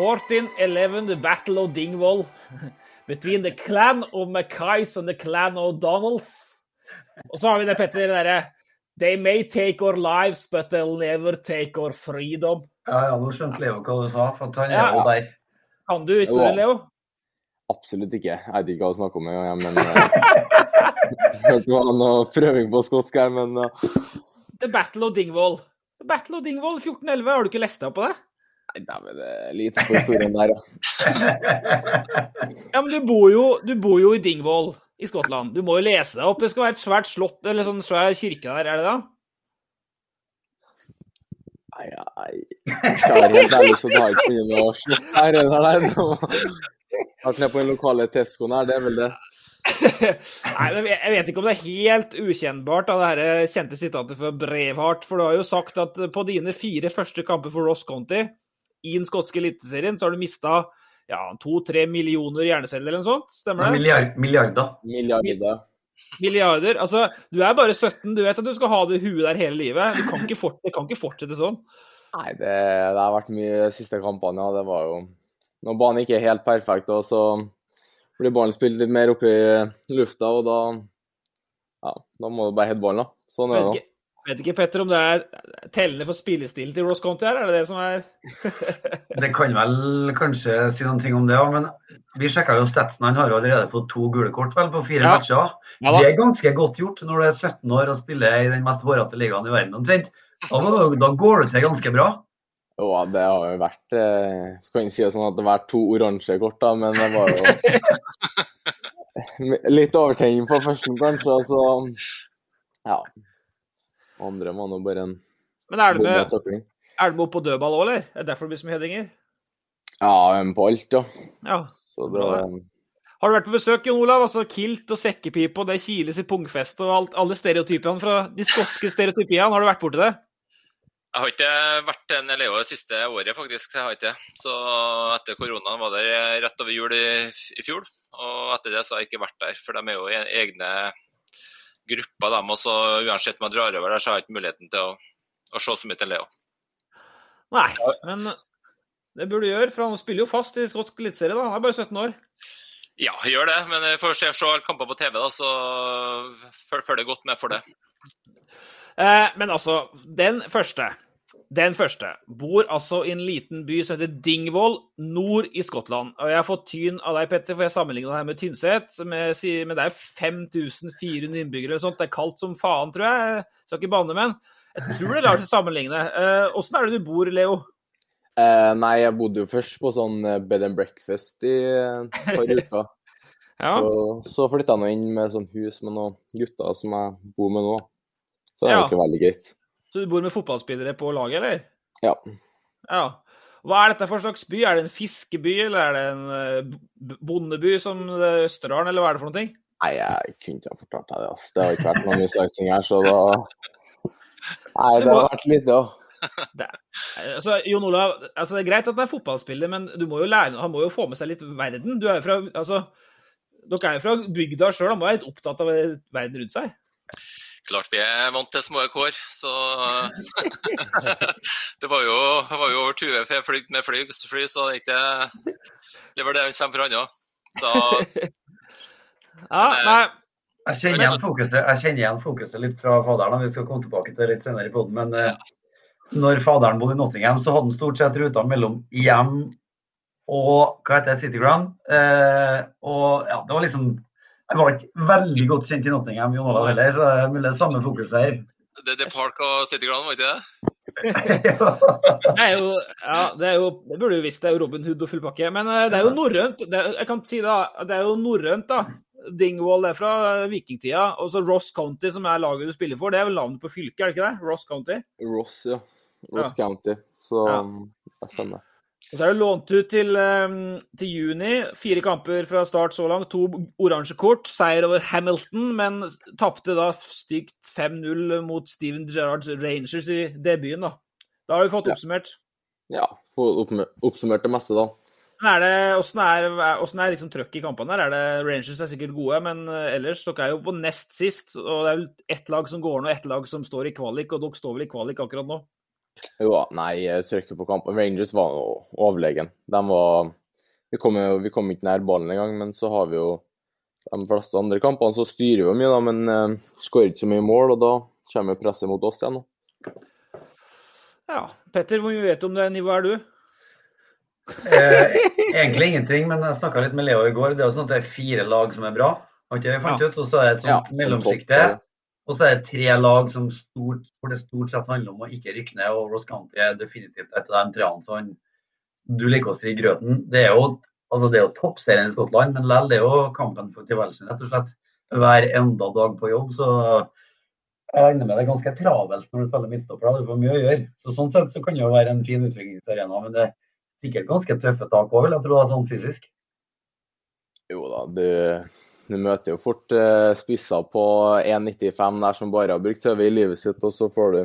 1411, the Battle of Dingwall between the clan of Mackays and the clan of Donalds. Og så har vi det, Petter, det derre They may take our lives, but they'll never take our freedom. Ja, ja, nå skjønte Leo hva du sa, for han er Ja. jo der. Kan du historien, Leo? Absolutt ikke. Jeg vet ikke hva du snakker om engang, men Hørte var noe prøving på skotsk her, men uh... The Battle of Dingwall. The Battle of Dingwall 1411, har du ikke lest deg opp på det? Nei, dæven, det er lite på historien der, ja. Men du bor jo, du bor jo i Dingwall i Skottland. Du må jo lese deg opp. Det skal være et svært slott, eller sånn svær kirke der, er det da? Nei, nei. Skal jeg være helt ærlig, så har jeg ikke noe slott her. nei, har ned på den lokale Tescoen her, det er vel det. Nei, men Jeg vet ikke om det er helt ukjennbart av det her kjente sitatet fra Brevhardt. For du har jo sagt at på dine fire første kamper for Ross County i den skotske eliteserien, så har du mista ja, to-tre millioner hjerneceller eller noe sånt. Stemmer det? Milliard, milliarder. Milliarder. Milliarder. Altså, du er bare 17, du vet at du skal ha det huet der hele livet. Du kan ikke, fort, kan ikke fortsette sånn. Nei, det, det har vært mye de siste kampene, ja. Det var jo Når banen ikke er helt perfekt, og så blir ballen spilt litt mer opp i lufta, og da Ja, da må du bare heade ballen, da. Sånn er det vet ikke, Petter, om det er tellende for spillestilen til Ross County her? Er det det som er Det kan vel kanskje si noen ting om det òg, men vi sjekka jo statsen. Han har jo allerede fått to gule kort vel, på fire Ja. matcher. Ja det er ganske godt gjort når du er 17 år og spiller i den mest hårete ligaen i verden omtrent. Da, da går det til ganske bra. Jo, ja, det har jo vært eh, Skal ikke si det sånn at det har vært to oransje kort, da, men det var jo litt overtenning på første, kanskje. og Så ja. Andre var nå bare en Men er du med, er du med opp på dødball òg, eller? Er det derfor det blir så mye headinger? Ja, en på alt, ja. Ja. Så det var Har du vært på besøk, Jon Olav? Altså Kilt og sekkepipe og det kiles i pungfestet og alt, alle stereotypiene fra de skotske stereotypiene. Har du vært borti det? Jeg har ikke vært en elev det siste året, faktisk. Jeg har ikke. Så etter koronaen var der rett over jul i, i fjor. Og etter det så har jeg ikke vært der, for de er jo e- egne grupper, dem. Og så uansett om jeg drar over der, så har jeg ikke muligheten til å, å se så mye til Leo. Nei, men det burde du gjøre, for han spiller jo fast i skotsk eliteserie. da. Han er bare 17 år. Ja, gjør det, men jeg får se, alle kamper på TV, da, så føl- følger jeg godt med for det. Eh, men altså, den første Den første. Bor altså i en liten by som heter Dingwall, nord i Skottland. Og jeg har fått tyn av deg, Petter, for jeg sammenligna det her med Tynset. Med, men det er 5400 innbyggere eller sånt. Det er kaldt som faen, tror jeg. Skal ikke banne, men jeg tror det lar seg sammenligne. Åssen er det du bor, Leo? Uh, nei, jeg bodde jo først på sånn eh, bed and breakfast i et par uker. ja. Så, så flytta jeg nå inn med sånn hus med noen gutter som jeg bor med nå. Så det er ja. egentlig veldig greit. Så du bor med fotballspillere på laget, eller? Ja. ja. Hva er dette for slags by? Er det en fiskeby, eller er det en eh, bondeby som Østerdalen, eller hva er det for noe? Nei, jeg kunne ikke ha fortalt deg det. Altså. Det har ikke vært noen sightseeing her, så da Nei, det har vært litt, da. Det, altså, Jon Olav, altså, det er greit at han er fotballspiller, men må lære, han må jo få med seg litt verden. Du er jo fra, altså, dere er jo fra bygda sjøl, han må være litt opptatt av verden rundt seg? Klart vi er vant til små kår, så Det var jo, var jo over 20 for jeg fløy med fly, fly så det, ikke, det var det han kommer fra, ennå. Så ja, nei. Jeg kjenner, igjen fokuset, jeg kjenner igjen fokuset litt fra faderen. Vi skal komme tilbake til det litt senere i poden. Men ja. Eh, når faderen bodde i Nottingham, så hadde han stort sett ruta mellom hjem og hva heter det, City Ground. Eh, og ja, det var liksom jeg var ikke veldig godt kjent i Nottingham Jon Olav heller, så det er mulig samme fokus der. Det, det Park og City Ground, var ikke det? det er jo, ja, det er jo Det burde du visst, det er jo Robin Hood og full pakke. Men eh, det er jo norrønt. Jeg kan si da, det er jo norrønt, da. Dingwall er fra vikingtida. Og så Ross County, som er laget du spiller for, det er vel navnet på fylket, er det ikke det? Ross County? Ross, ja. Ross ja. County. Så ja. det stemmer. Og så er det lånt ut til, ehm, til, juni. Fire kamper fra start så langt. To oransje kort. Seier over Hamilton, men tapte da stygt 5-0 mot Steven Gerrards Rangers i debuten. Da Da har vi fått oppsummert. Ja, fått oppsummert det meste, da. Men er Åssen er, hvordan er liksom trøkk i kampene? her? Er det, Rangers er sikkert gode, men eh, ellers dere er jo på nest sist. og Det er vel ett lag som går nå, ett lag som står i kvalik, og dere står vel i kvalik akkurat nå? Jo, nei, trykket på kampen. Rangers var overlegen. De var Vi kom, vi kom ikke nær ballen engang, men så har vi jo de fleste andre kampene så styrer vi mye, da, men uh, skårer ikke så mye mål, og da kommer presset mot oss igjen. Da. Ja. Petter, hvor mye vet du om det nivået er du? eh, egentlig ingenting, men jeg snakka litt med Leo i går. Det er jo sånn at det er fire lag som er bra, har ikke jeg fant ja. ut? Og så er det et sånt ja, mellomsjikte. Og så er det tre lag som stort, hvor det stort sett handler om å ikke rykke ned. Og Ross County er definitivt et av de treene. som du liker å si grøten. Det er jo, altså det jo toppserien i Skottland, men likevel det er jo kampen for tilværelsen, rett og slett. Hver enda dag på jobb. Så jeg regner med det er ganske travelt når du spiller midtstopper. Du får mye å gjøre. Så Sånn sett så kan det jo være en fin utviklingsarena. Men det er sikkert ganske tøffe tak òg, vil jeg tro, sånn fysisk. Jo da, du du møter jo fort uh, spisser på 1,95 der som bare har brukt TV i livet sitt, og så får du,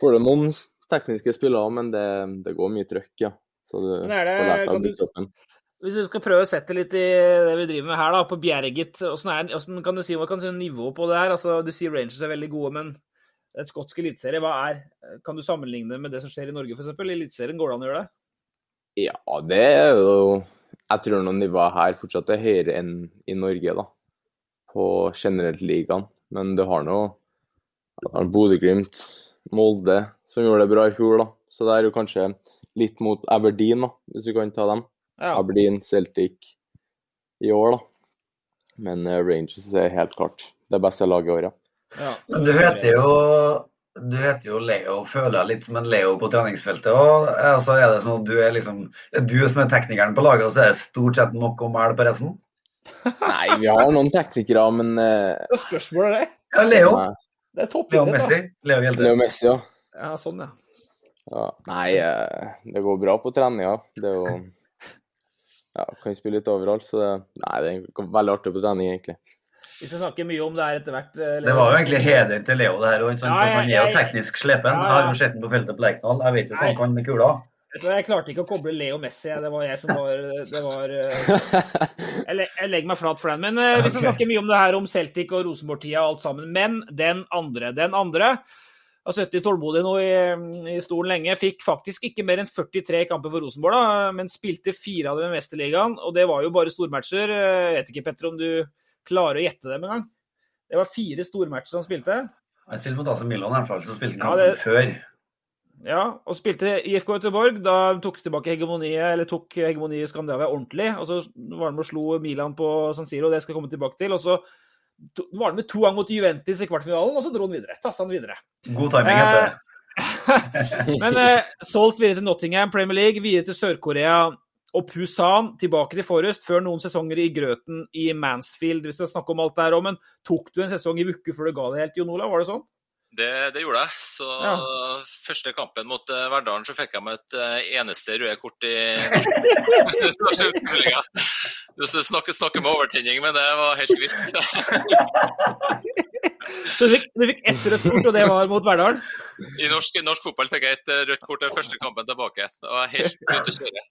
får du noen tekniske spillere, men det, det, går mye trøkk, ja. Så du det, får lært av kroppen. Hvis du skal prøve å sette litt i det vi driver med her, da, på Bjerget, hvordan kan du si hva kan du si nivået på det her? Altså, du sier Rangers er veldig gode, men et skotsk eliteserie, hva er Kan du sammenligne med det som skjer i Norge, f.eks.? I Eliteserien, går det an å gjøre det? Ja, det er jo Jeg tror noen nivået her fortsatt er høyere enn i Norge, da. På generelt ligaen. Men du har nå Bodø-Glimt, Molde, som gjorde det bra i fjor, da. Så det er jo kanskje litt mot Aberdeen, da, hvis du kan ta dem. Ja. Aberdeen, Celtic i år, da. Men uh, Rangers er helt klart det beste laget i året. ja. ja. Men du vet jo du heter jo Leo, føler jeg litt som en Leo på treningsfeltet. Og altså, er det sånn at du er liksom er du som er teknikeren på laget, og så er det stort sett nok om mæle på resten? Nei, vi har noen teknikere, men uh... Det er spørsmål, det. Ja, Leo. Det er toppidrett, Leo Messi. Leo Leo Messi, ja. Ja, sånn, ja. ja. Nei, uh, det går bra på treninga. Det er jo Ja, kan spille litt overalt, så det, nei, det er veldig artig på trening, egentlig. Vi skal snakke mye om det her etter hvert. Leo. det var jo egentlig heder til Leo, det her Sånn, Ja, han er jo teknisk slepen. Ja, ja. Jeg har jo sett ham på feltet på Lerkendal. Jeg vet jo hva han kan med kula. Jeg klarte ikke å koble Leo Messi. Det var jeg som var, det var eh, Jeg legger meg flat for den. Men eh, vi skal snakke mye om det her om Celtic og Rosenborg-tida og alt sammen. Men den andre, den andre har sittet tålmodig nå i, i, stolen lenge. Fikk faktisk ikke mer enn 43 kamper for Rosenborg, da, men spilte fire av dem i Mesterligaen. Og det var jo bare stormatcher. Jeg vet ikke, Petter, om du klare å gjette dem engang. Det var fire stormatcher han spilte. Han spilte mot AC Milan i hvert fall, så spilte han ja, det... før. Ja, og spilte IFK Göteborg. Da tok tilbake hegemoniet, eller tok hegemoniet i Skandinavia ordentlig. Og så var han med og slo Milan på San Siro, det skal jeg komme tilbake til. Og så var han med to ganger mot Juventus i kvartfinalen, og så dro han videre. Tassa han videre. God timing eh, det. Men eh, solgt videre til Nottingham, Premier League, videre til Sør-Korea og Pusan, tilbake til Forest, før noen sesonger i grøten i Mansfield. Vi skal snakke om alt det her òg, men tok du en sesong i Vukke før du ga det helt, Jon Olav? Var det sånn? Det, det, gjorde jeg. Så ja. første kampen mot uh, Verdalen så fikk jeg meg et uh, eneste røde kort i norsk Du snakker, snakker med overtenning, men det var helt vilt. Du fikk, du fikk ett rødt kort, og det var mot Verdal? I norsk, norsk, fotball fikk jeg et rødt kort den første kampen tilbake. Det var helt ute å kjøre.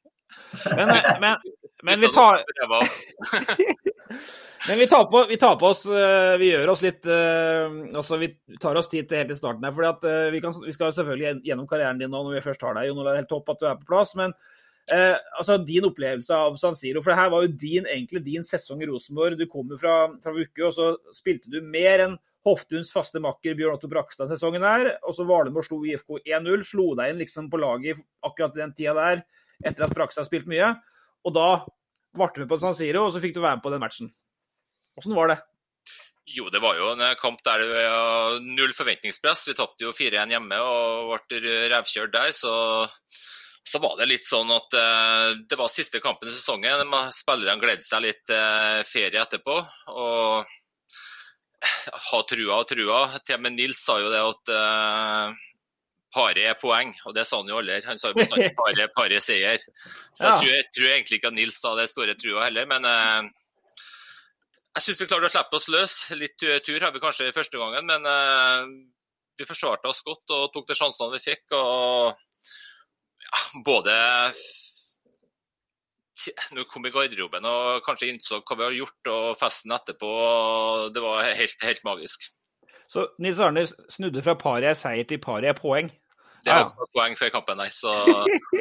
Men, men, men, vi tar Men vi tar, på, vi tar, på, oss eh, Vi gjør oss litt uh, Altså, vi tar oss tid til helt i starten her. uh, vi, kan, vi, skal selvfølgelig gjennom karrieren din nå når vi først har deg. Jon, er helt topp at du er på plass. Men Eh, altså, din opplevelse av San Siro For det her var jo din, egentlig din sesong i Rosenborg. Du kommer fra, fra Vukke, og så spilte du mer enn Hoftuns faste makker Bjørn Otto Brakstad sesongen her. Og så å slå IFK 1-0. Slo deg inn liksom på laget akkurat den tida der, etter at Brakstad har spilt mye. Og da ble du med på San Siro, og så fikk du være med på den matchen. Åssen var det? Jo, det var jo en kamp der det var null forventningspress. Vi tapte jo 4-1 hjemme og ble revkjørt der. Så, så, var det litt sånn at uh, det var siste kampen i sesongen. Spillerne gledet seg litt uh, ferie etterpå. Og ha trua og trua. Til og Nils sa jo det at uh, paret er poeng, og det sa han jo aldri. Han sa jo bestandig paret, pare seier. Så jeg, tror, jeg, tror, egentlig ikke at Nils da det store trua heller, men uh, jeg syns vi klarte å slippe oss løs. Litt tur har vi kanskje i første gangen, men uh, vi forsvarte oss godt og tok de sjansene vi fikk. og ja, både når vi kom i garderoben og kanskje innså hva vi har gjort, og festen etterpå. Det var helt, helt magisk. Så Nils Arne snudde fra paret seier til paret poeng? Det var ja. poeng før kampen, nei. Så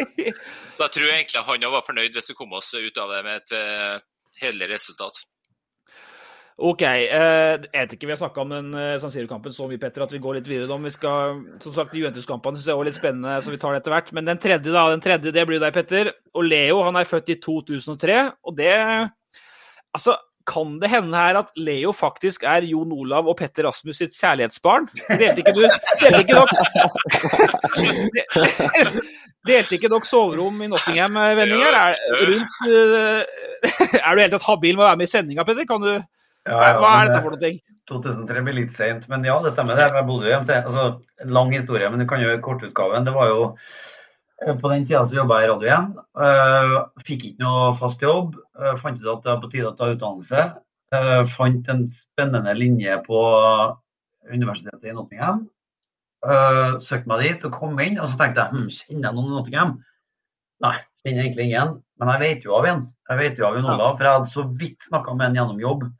da tror jeg egentlig han var fornøyd hvis vi kom oss ut av det med et eh, hederlig resultat. OK. Eh, jeg vet ikke vi har snakka om den uh, San Siro-kampen så mye, Petter, at vi går litt videre om. Vi skal, som sagt, Juventus-kampene syns jeg er litt spennende, så vi tar det etter hvert. Men den tredje, da, den tredje, det blir deg, Petter. Og Leo han er født i 2003, og det Altså, kan det hende her at Leo faktisk er Jon Olav og Petter Rasmus sitt kjærlighetsbarn? Delte ikke du Delte ikke dere Delte ikke dere soverom i Nottingham, vendinger? Er, rundt, er du helt tatt habil med å være med i sendinga, Petter? Kan du ja, ja, Hva er dette for noe? ting? 2003 blir litt seint, men ja, det stemmer. det. Jeg bodde hjem til, altså, En lang historie, men du kan gjøre kortutgaven. Det var jo eh, På den tida så jobba jeg i Radio 1. Uh, fikk ikke noe fast jobb. Uh, fant ut at det var på tide å ta utdannelse. Uh, fant en spennende linje på universitetet i Nottingham. Uh, søkte meg dit og kom inn, og så tenkte jeg hm, kjenner jeg noen i Nottingham? Nei, kjenner egentlig ingen. Men jeg vet jo av en. Jeg vet jo av en Olav, for jeg hadde så vidt snakka med en gjennom jobb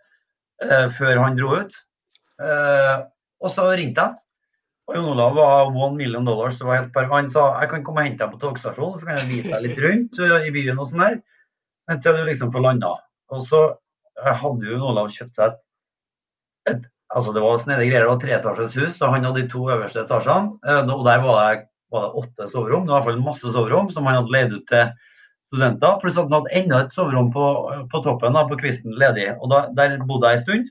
før han dro ut. Eh, og så ringte jeg. Og Jon Olav var one million dollars. Det var helt per Han sa jeg kan komme og hente deg på togstasjonen, så kan jeg vise deg litt rundt uh, i byen og sånn der. Til du liksom får landa. Og så hadde jo Jon Olav kjøpt seg et, et altså Det var snede greier. Det var treetasjes hus, og han hadde de to øverste etasjene. Og der var det, var det åtte soverom. Det var i hvert fall masse soverom som han hadde leid ut til studenter. Pluss at han hadde enda et soverom på, på toppen da, på kvisten ledig. og da, Der bodde jeg en stund.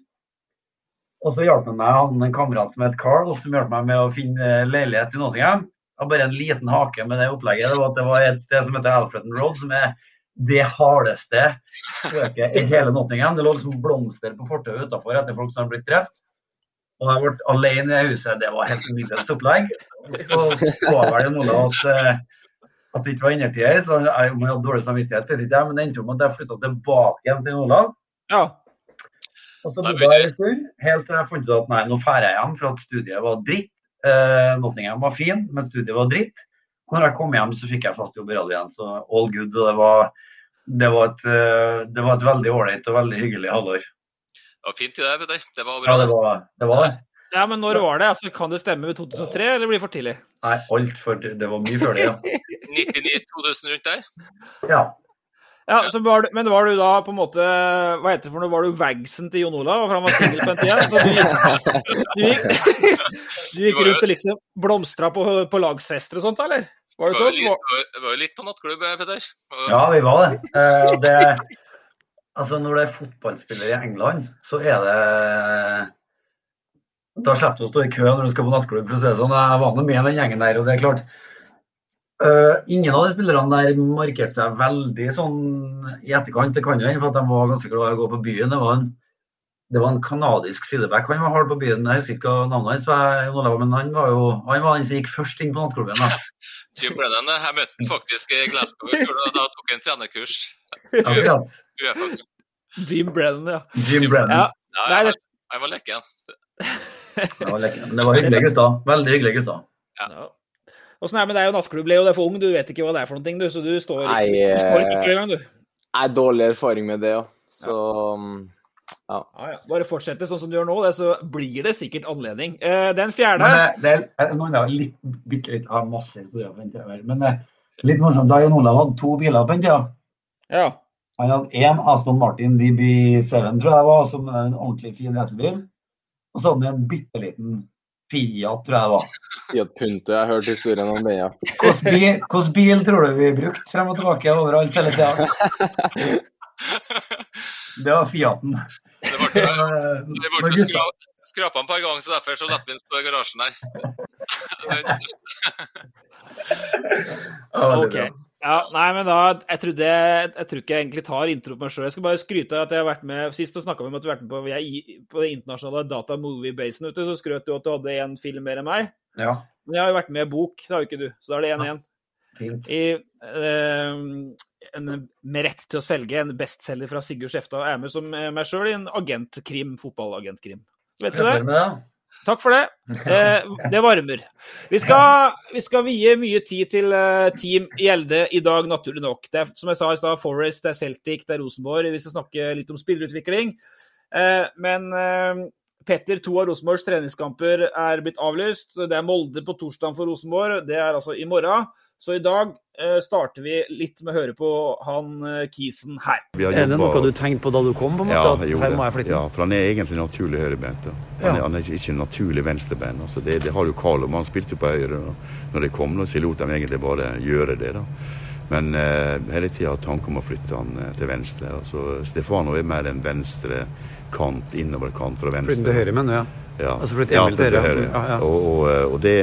Og så hjalp han meg han en kamerat som het Carl, som hjalp meg med å finne leilighet i Nottingham. Var bare en liten hake med det opplegget. Det var at det var et sted som heter Alfredton Road, som er det hardeste strøket i hele Nottingham. Det lå liksom blomster på fortauet utafor etter folk som hadde blitt drept. Og jeg ble alene i huset. Det var helt middels opplegg. Så så vel av at eh, at det ikke var innertier. Så jeg, om jeg hadde dårlig samvittighet, vet ikke jeg, men det endte med at jeg flytta tilbake igjen til Nordland. Ja. Og så bodde jeg en stund, helt til jeg fant ut at nei, nå drar jeg hjem, for at studiet var dritt. Eh, Nottingham var fin, men studiet var dritt. Når jeg kom hjem, så fikk jeg fast jobb i radio igjen, så all good. Og det var, det var, et, eh, det var et veldig ålreit og veldig hyggelig halvår. Det var fint i deg, Petter. Det var bra. Ja, det var det. Var det. Ja, men når var det? Altså, kan det stemme ved 2003, eller blir det for tidlig? Nei, altfor Det var mye før det, ja. 99 2000 rundt der? Ja. Ja, var du, Men var du da på en måte Hva heter det for noe? Var du vagsen til Jon Olav? For han var singel på den tida? Så du, du, gikk, du gikk rundt og liksom blomstra på, på lagsfester og sånt, eller? Var det sånn? Det var jo litt på nattklubb, Petter. Ja, vi var det. Uh, det. Altså, når det er fotballspiller i England, så er det Da slipper du å stå i kø når du skal på nattklubb, for å si sånn. Jeg var med den gjengen der, og det er klart Uh, ingen av de spillerne der markerte seg veldig sånn i etterkant. Det kan jo hende, for at de var ganske glad i å gå på byen. Det var en, det var en kanadisk sideback. Han var hard på byen. Jeg husker ikke hva navnet hans var, men han var jo han var den som gikk først inn på nattklubben. Jim Brennan. Jeg møtte han faktisk i Glasgow og da tok han en trenerkurs. Akkurat. Jim Brennan, ja. Jim Brennan. Ja. Ja, han jeg var leken. det var. Det var hyggelige gutter. Veldig hyggelige gutter. Ja. Åssen er det med deg og nattklubb, Leo? Du er for ung, du vet ikke hva det er for noe, du. Så du står, Nei, du står ikke på engang, du. Nei, dårlig erfaring med det, ja. Så ja. ja, ja. Bare fortsette sånn som du gjør nå, det, så blir det sikkert anledning. Eh, den fjerde Men det, det er noen av litt, bitte litt, Jeg har masse historier på den tida, men det er litt morsomt. Da Jon Olav hadde to biler på den tida. Ja. Han hadde én Aston Martin DB7, tror jeg det var, som er en ordentlig fin racerbil. Og så hadde han en bitte liten Fiat, tror jeg det var. Fiat Punto, jeg har hørt historien om det, ja. Hvilken bil, tror du vi brukte frem og tilbake overalt hele tida? Det var Fiaten. Det ble, det ble skra, skrapa en par ganger, så derfor så lot vi den stå i garasjen her. okay. Ja, nei, men da, jeg, trodde, jeg tror ikke jeg egentlig tar intro på meg sjøl. Jeg skal bare skryte av at jeg har vært med Sist og snakka vi om at du har vært med på, jeg, på det internasjonale Data Movie Basen. Ute, så skrøt du at du hadde én film mer enn meg. Ja. Men jeg har jo vært med i bok, det har jo ikke du. Så da er det 1-1. I eh, en, Med rett til å selge, en bestselger fra Sigurd Skjeftad er med som meg sjøl i en agentkrim, fotballagentkrim. Vet du det? Takk for det. Eh, det varmer. Vi skal, vi skal, vie mye tid til uh, Team Gjelde i dag, naturlig nok. Det er, som jeg sa i stad, Forest, det er Celtic, det er Rosenborg. Vi skal snakke litt om spillerutvikling. Eh, men eh, Petter, to av Rosenborgs treningskamper er blitt avlyst. Det er Molde på torsdag for Rosenborg. Det er altså i morgen. Så i dag eh, starter vi litt med å høre på han eh, Kisen her. Er det noe du tenkte på da du kom? på en måte? Ja, jeg gjorde det. Ja, for han er egentlig naturlig høyrebeint. Han, ja. han, er ikke naturlig venstrebeint. Altså, det, det, har jo Carlo, men han spilte jo på høyre når det kom, så jeg lot dem egentlig bare gjøre det. da. Men eh, hele tida har tanken om å flytte han eh, til venstre. Altså, Stefano er mer en venstre kant, innoverkant fra venstre. Flytte til høyre, mener du? Ja. ja. Altså flytte Emil til høyre? Ja, ja. Og, og, eh, og det,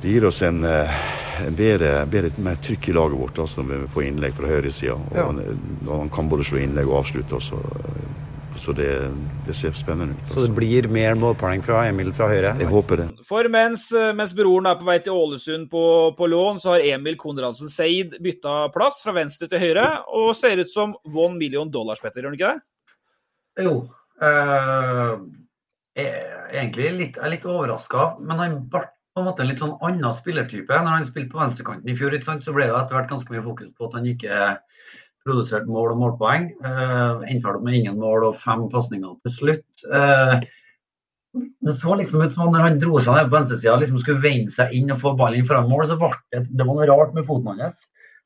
det, gir oss en bedre, bedre mer trykk i laget vårt altså, på innlegg fra høyresida. Ja. Han, han kan både slå innlegg og avslutte også. Så det, det ser spennende ut. Altså. Så det blir mer målpoeng fra Emil fra høyre? Jeg håper det. For mens, mens broren er på vei til Ålesund på, på lån, så har Emil Konradsen Seid bytta plass fra venstre til høyre og ser ut som one million dollars, Petter, gjør han ikke det? Jo. Uh, jeg, egentlig litt, jeg er litt overraska, men han ble på en måte en litt sånn annen spillertype. Når han spilte på venstrekanten i fjor, så ble det etter hvert ganske mye fokus på at han ikke produserte mål og målpoeng. Uh, Endte med ingen mål og fem pasninger til slutt. Uh, det så liksom ut som når han dro seg ned på venstresida liksom skulle vende seg inn og få ballen foran mål, så ble det, det var noe rart med foten hans.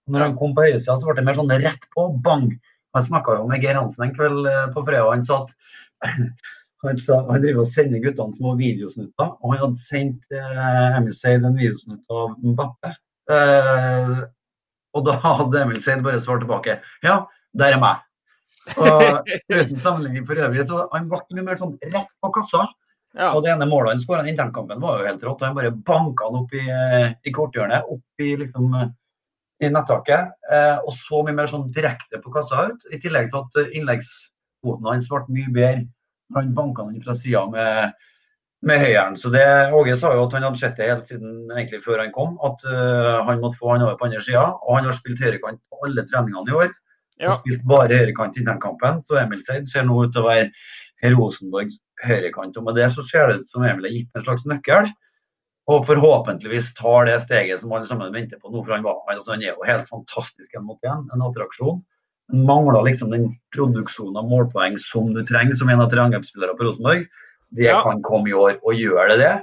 Når han kom på høyresida, så ble det mer sånn rett på, bang. Jeg snakka jo med Geir Hansen en kveld på på fredag. Han sa at Han, sa, han driver og sender guttene små videosnutter, og han hadde sendt eh, Emil Seid en videosnutt av Mbappe. Eh, og da hadde Emil Seid bare svart tilbake ja, der er meg. Og uten sammenligning for øvrig, så han ble mye mer sånn rett på kassa. Ja. Og det ene målet han skåra i internkampen, var jo helt rått. Han bare banka han opp i, i korthjørnet, opp i liksom i nettaket. Eh, og så mye mer sånn direkte på kassa ut. I tillegg til at innleggsfoten hans ble mye bedre han banka den fra sida med, med høyeren. Så det, Åge sa jo at han hadde sett det helt siden egentlig før han kom, at uh, han måtte få han over på andre sida. Og han har spilt høyrekant på alle treningene i år. Ja. Og spilt bare høyrekant i den kampen. Så Emil Seid ser nå ut til å være Rosenborgs høyrekant. Og med det så ser det ut som Emil har gitt en slags nøkkel. Og forhåpentligvis tar det steget som alle sammen venter på nå. For han, var, altså, han er jo helt fantastisk en mot én, en attraksjon mangler liksom den produksjonen av målpoeng som du trenger som en av tre angrepsspillere på Rosenborg. Det ja. kan komme i år. Og gjør det det,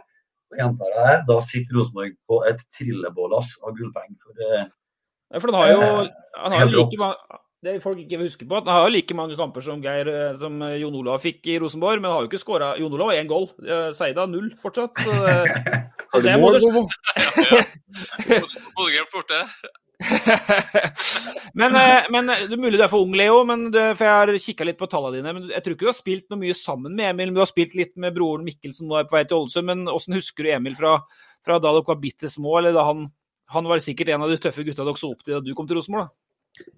gjentar jeg det, da sitter Rosenborg på et trillebålass av gullpenger. For, ja, for den har jo, han har like, det folk ikke vil huske på, at han har jo like mange kamper som Geir eh, som Jon Olav fikk i Rosenborg, men har jo ikke skåra Jon Olav én goal. Seida null fortsatt. Så det, Har det må du-? Bodø-Glimt borte. men, eh, men det er mulig du er for ung, Leo, du, for jeg har kikka litt på tallene dine. men Jeg tror ikke du har spilt noe mye sammen med Emil. men Du har spilt litt med broren Mikkel, som nå er på vei til Ålesund. Men hvordan husker du Emil fra, fra da dere var bitte små? eller da han, han var sikkert en av de tøffe gutta dere så opp til da du kom til Rosenborg?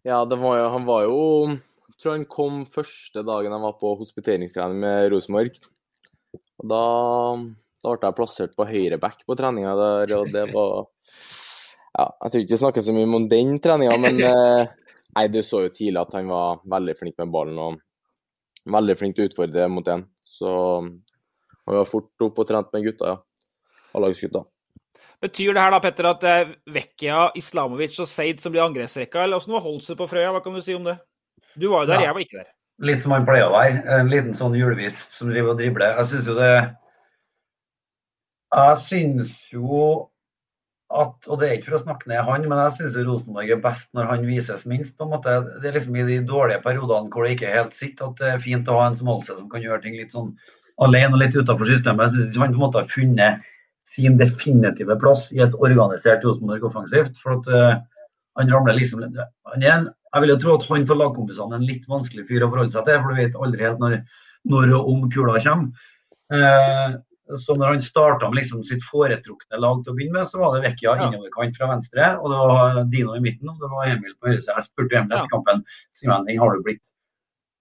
Ja, det var han var jo Jeg tror han kom første dagen jeg var på hospiteringstrening med Rosenborg. Da, da ble jeg plassert på høyre back på treninga der, og det var Ja, jeg tror ikke vi snakker så mye om den treninga, men eh, Nei, du så jo tidlig at han var veldig flink med ballen og veldig flink til å utfordre mot en. Så han var fort opp og trent med gutta, ja. A-lagsgutta. Betyr det her da, Petter, at det er Vekkia, Islamovic og Seid som blir angrepsrekka, eller åssen var Holse på Frøya? Hva kan du si om det? Du var jo der, Ja. jeg var ikke der. Litt som han pleier å være. En liten sånn hjulvis som driver og dribler. Jeg syns jo det Jeg syns jo at Og det er ikke for å snakke ned han, men jeg syns Rosenborg er best når han vises minst. på en måte. Det er liksom i de dårlige periodene hvor det ikke er helt sitt, at det er fint å ha en som seg, som kan gjøre ting litt sånn alene og litt utenfor systemet. Jeg syns han på en måte har funnet sin definitive plass i et organisert Rosenborg offensivt. for at uh, han ramler liksom han er Jeg vil jo tro at han for lagkompisene er en litt vanskelig fyr å forholde seg til, for du vet aldri helt når, når og om kula kommer. Eh, så når han starta med liksom sitt foretrukne lag til å begynne med, så var det Ja. innoverkant fra venstre, og det var Dino i midten, og det var Emil på høyre side. Jeg spurte Emil etter kampen si meg en har du blitt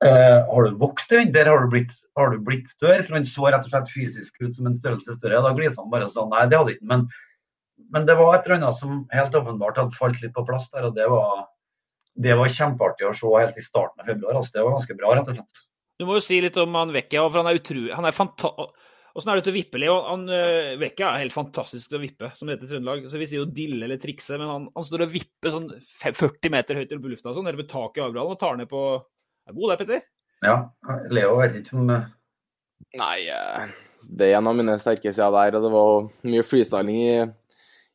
uh, har du vokst den har har du blitt større? For han så rett og slett fysisk ut som en størrelse større. Da glisa han bare sånn. nei, det hadde ikke. Men, men det var et eller annet som helt åpenbart hadde falt litt på plass der, og det var, det var kjempeartig å se helt i starten av februar. Altså, det var ganske bra, rett og slett. Du må jo si litt om han Vecchia, for han er utrolig Han er fanta... Åssen er det til å vippe, Leo? Han, uh, Vekka er helt fantastisk til å vippe, som det heter i Trøndelag. Så Vi sier jo dille eller trikse, men han, han står og vipper sånn 40 meter høyt opp i lufta, sånn, eller ved taket i Abrahallen, og tar ned på Er god der, Petter? Ja, Leo vet ikke om eh, Nei, eh, det er en av mine sterke sider der, og det var mye freestyling i,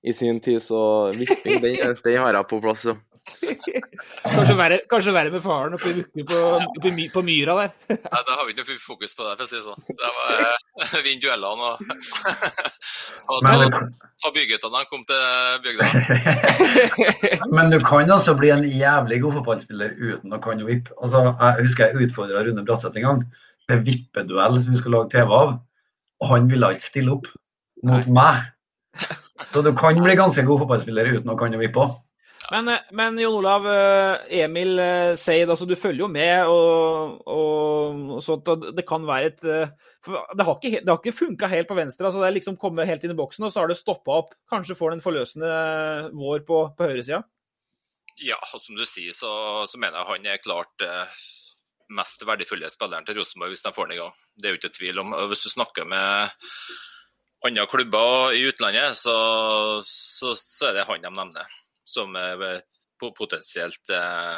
i sin tid, så vipping, den, den har jeg på plass, ja. Kanskje verre, kanskje verre med faren oppe i, oppe på, oppe i på myra der. Nei, da har vi ikke noe fokus på det, for å si det sånn. Det var eh, vinne duellene og, og ta, ta byguttene da han kom til bygda. men du kan altså bli en jævlig god fotballspiller uten å kan vippe. Altså, jeg husker jeg utfordra Rune Bratseth en gang til vippeduell som vi skulle lage TV av. Og han ville ikke stille opp mot meg. Så du kan bli ganske god fotballspiller uten å kan vippe òg. Men, eh, men Jon Olav, eh, Emil eh, Seid, altså du følger jo med, og, og, og sånt, og det kan være et Det har ikke, det har ikke funka helt på venstre. altså Det er liksom kommet helt inn i boksen, og så har det stoppa opp. Kanskje får den forløsende vår på, på høyresida. Ja, og som du sier, så, så mener jeg han er klart eh, mest verdifulle spilleren til Rosenborg hvis de får den i gang. Det er jo ikke tvil om. Hvis du snakker med andre klubber i utlandet, så, så, så er det han de nevner som er eh, potensielt eh,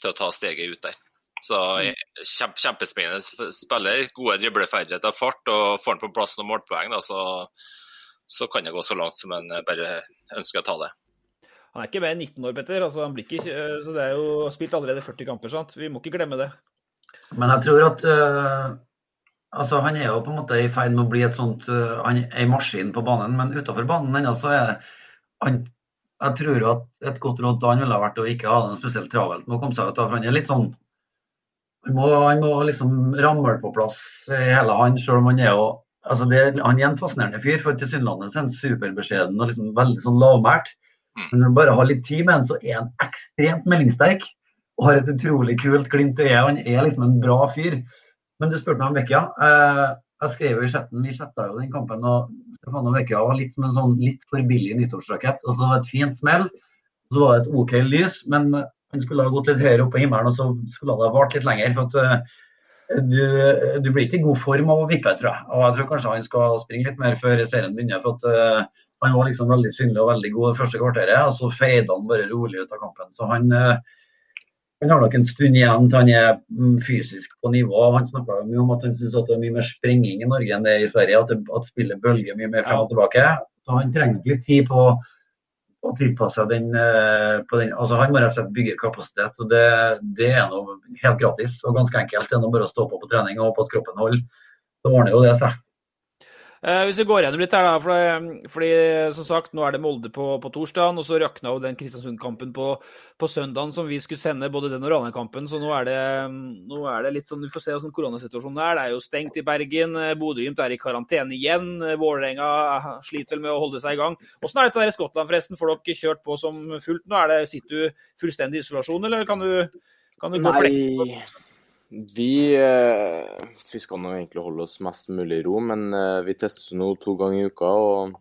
til å ta steget ut der. Så eh, kjempe, Kjempespennende sp- spiller. Gode dribleferdigheter, fart, og får han på plass noen målpoeng, da, så, så kan det gå så langt som en eh, bare ønsker å ta det. Han er ikke mer enn 19 år, Petter. altså han blir ikke, så Det er jo spilt allerede 40 kamper. sant? Vi må ikke glemme det. Men jeg tror at uh, altså Han er jo på en måte i ferd med å bli et sånt uh, Han er en maskin på banen, men utenfor banen ennå så er han Jeg tror at et godt råd til han ville vært å ikke ha det spesielt travelt med å komme seg ut. av, for Han er litt sånn Han må, han må liksom ramle på plass i hele han, selv om han er jo altså det, Han er en fascinerende fyr, for tilsynelatende er han superbeskjeden og liksom veldig sånn lavmælt. Men når du bare har litt tid med han, så er han ekstremt meldingssterk og har et utrolig kult glimt i øyet. Han er liksom en bra fyr. Men du spurte meg om Vecchia. Eh, jeg skrev jo i chatten, vi chatta jo den kampen, og Stefano Vecchia var litt som en sånn litt for billig nyttårsrakett. Altså, det var et fint smell, og så var det et OK lys, men han skulle ha gått litt høyere opp på himmelen, og så skulle det ha vart litt lenger. for at eh, du, du blir ikke i god form av å vippe, tror jeg. Og jeg tror kanskje han skal springe litt mer før serien begynner. for at eh, Han var liksom veldig synlig og veldig god det første kvarteret, og så feide han bare rolig ut av kampen. Så han, eh, han har nok en stund igjen til han er mm, fysisk på nivå. Han snakka mye om at han syns det er mye mer sprenging i Norge enn det er i Sverige. At, det, at spillet bølger mye mer frem og tilbake. Så han trenger litt tid på, å tilpasse den, eh, den. Altså, han må rett og slett bygge kapasitet. og Det, det er noe helt gratis og ganske enkelt. Det er nå bare å stå på på trening og håpe at kroppen holder. Så ordner jo det seg. Eh, hvis vi går gjennom litt her, da. Fordi, fordi som sagt, nå er det Molde på, på torsdag, og så rakna jo den Kristiansund-kampen på, på søndagen som vi skulle sende, både den og Ranheim-kampen. Så nå er, det, nå er, det, litt sånn, vi får se hvordan koronasituasjonen er. Det er jo stengt i Bergen. Bodø-Glimt er i karantene igjen. Vålerenga sliter vel med å holde seg i gang. Åssen er dette der i Skottland, forresten? Får dere kjørt på som fullt nå? Er det, sitter du fullstendig i isolasjon, eller kan du, kan du gå Nei. Vi, eh, vi skal nå egentlig holde oss mest mulig i ro, men eh, vi tester nå to ganger i uka og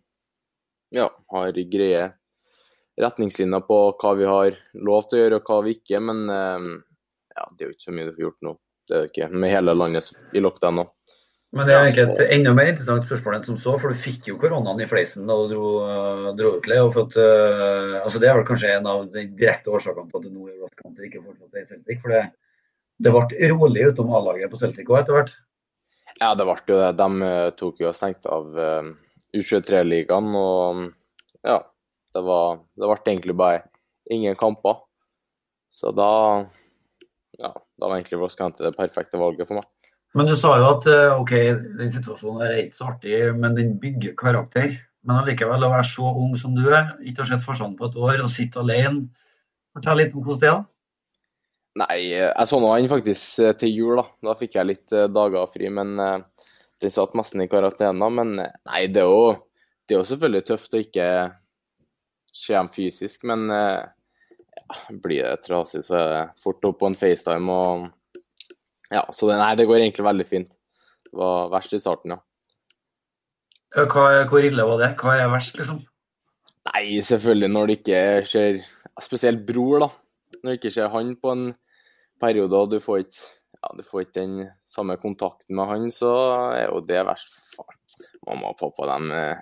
ja, har greie retningslinjer på hva vi har lov til å gjøre og hva vi ikke. Men eh, ja, det er jo ikke så mye vi får gjort nå. Det er ikke med hele landet i lockdown nå. Men det er egentlig et enda mer interessant spørsmål enn som så, for du fikk jo koronaen i fleisen da du dro, dro ut. At, uh, altså Det er vel kanskje en av de direkte årsakene til at det nå er Ross ikke fortsatt er i Celtic. for det det ble rolig utom A-laget på Celtic òg etter hvert? Ja, det ble jo det. De eh, tok jo og stengte av uh, U23-ligaen. Og ja, det, var, det ble egentlig bare ingen kamper. Så da ja, da var egentlig Ross County det perfekte valget for meg. Men du sa jo at eh, OK, den situasjonen er ikke så artig, men den bygger karakter. Men allikevel, å være så ung som du er, ikke har sett farsan på et år og sitte alene. Fortell litt om hvordan det er. Nei, jeg så han faktisk eh, til jul, da. Da fikk jeg litt eh, dager fri. Men den satt nesten i karantene. Men nei, det er, jo, det er jo selvfølgelig tøft å ikke se dem fysisk. Men ja, blir det trasig, så er det fort opp på en FaceTime og Ja, så det, nei, det går egentlig veldig fint. Det var verst i starten, ja. Hva, hvor ille var det? Hva er verst, liksom? Nei, selvfølgelig når det ikke skjer Spesielt bror, da når det ikke skjer han på en periode, og du får ikke ja, du får ikke den samme kontakten med han, så er jo det verst. Faen. Mamma og pappa, dem eh,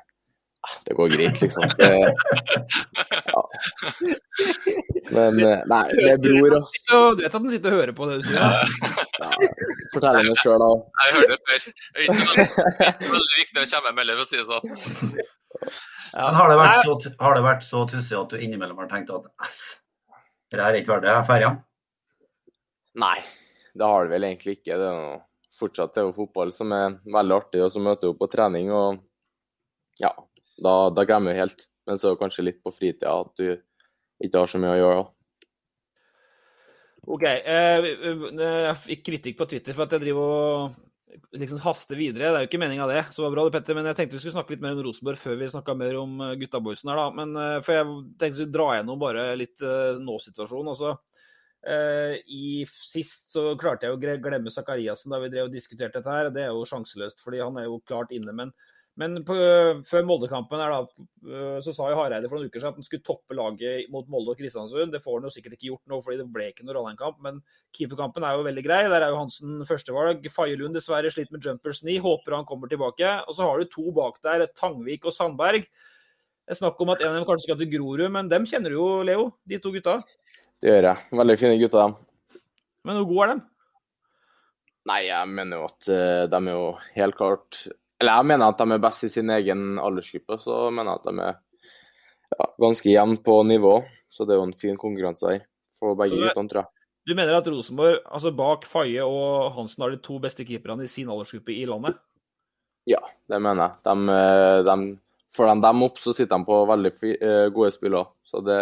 Det går greit, liksom. Det, ja. Men eh, nei, det er bror, altså. Du vet at han sitter og hører på det du sier? Ja. Fortell henne sjøl, da. Jeg hørte det før. Det er ikke veldig viktig å komme med, for å si det sånn. Ja. Men har det vært så, har det vært så tussig at du innimellom har tenkt at det er ikke verdt det, ferja? Nei, det har det vel egentlig ikke. Det er noe, fortsatt det er jo fotball som er veldig artig, og så møter du på trening. og ja, da, da glemmer du helt. Men så det kanskje litt på fritida at du ikke har så mye å gjøre. da. OK. Eh, jeg fikk kritikk på Twitter for at jeg driver og liksom haster videre. Det er jo ikke meninga det, så var bra det, Petter. Men jeg tenkte vi skulle snakke litt mer om Rosenborg før vi snakka mer om eh, gutta boysen her, da. Men eh, for jeg tenkte vi skulle dra gjennom bare litt nå-situasjonen. Altså, i Sist så klarte jeg å glemme Sakariassen da vi drev og diskuterte dette. her. Det er jo sjanseløst, fordi han er jo klart inne. Men men på, før Molde-kampen da, øh, så sa jo Hareide for noen uker siden at han skulle toppe laget mot Molde og Kristiansund. Det får han jo sikkert ikke gjort nå, fordi det ble ikke noen Ranheim-kamp. Men keeperkampen er jo veldig grei. Der er jo Hansen førstevalg. Faye dessverre sliter med jumpers 9. Håper han kommer tilbake. Og så har du to bak der, Tangvik og Sandberg. Det er snakk om at en av dem kanskje skal til Grorud, men dem kjenner du jo, Leo, de to gutta? Det gjør jeg. Veldig fine gutter, dem. Men hvor gode er de? Nei, jeg mener jo at uh, de er jo helt klart eller jeg mener at de er best i sin egen aldersgruppe. Så mener jeg at de er ja, ganske jevne på nivå. Så det er jo en fin konkurranse her for begge guttene, tror jeg. Du mener at Rosenborg, altså bak Faye og Hansen, har de to beste keeperne i sin aldersgruppe i landet? Ja, det mener jeg. De, eh, de, får de dem opp, så sitter de på veldig gode gode òg. Så det,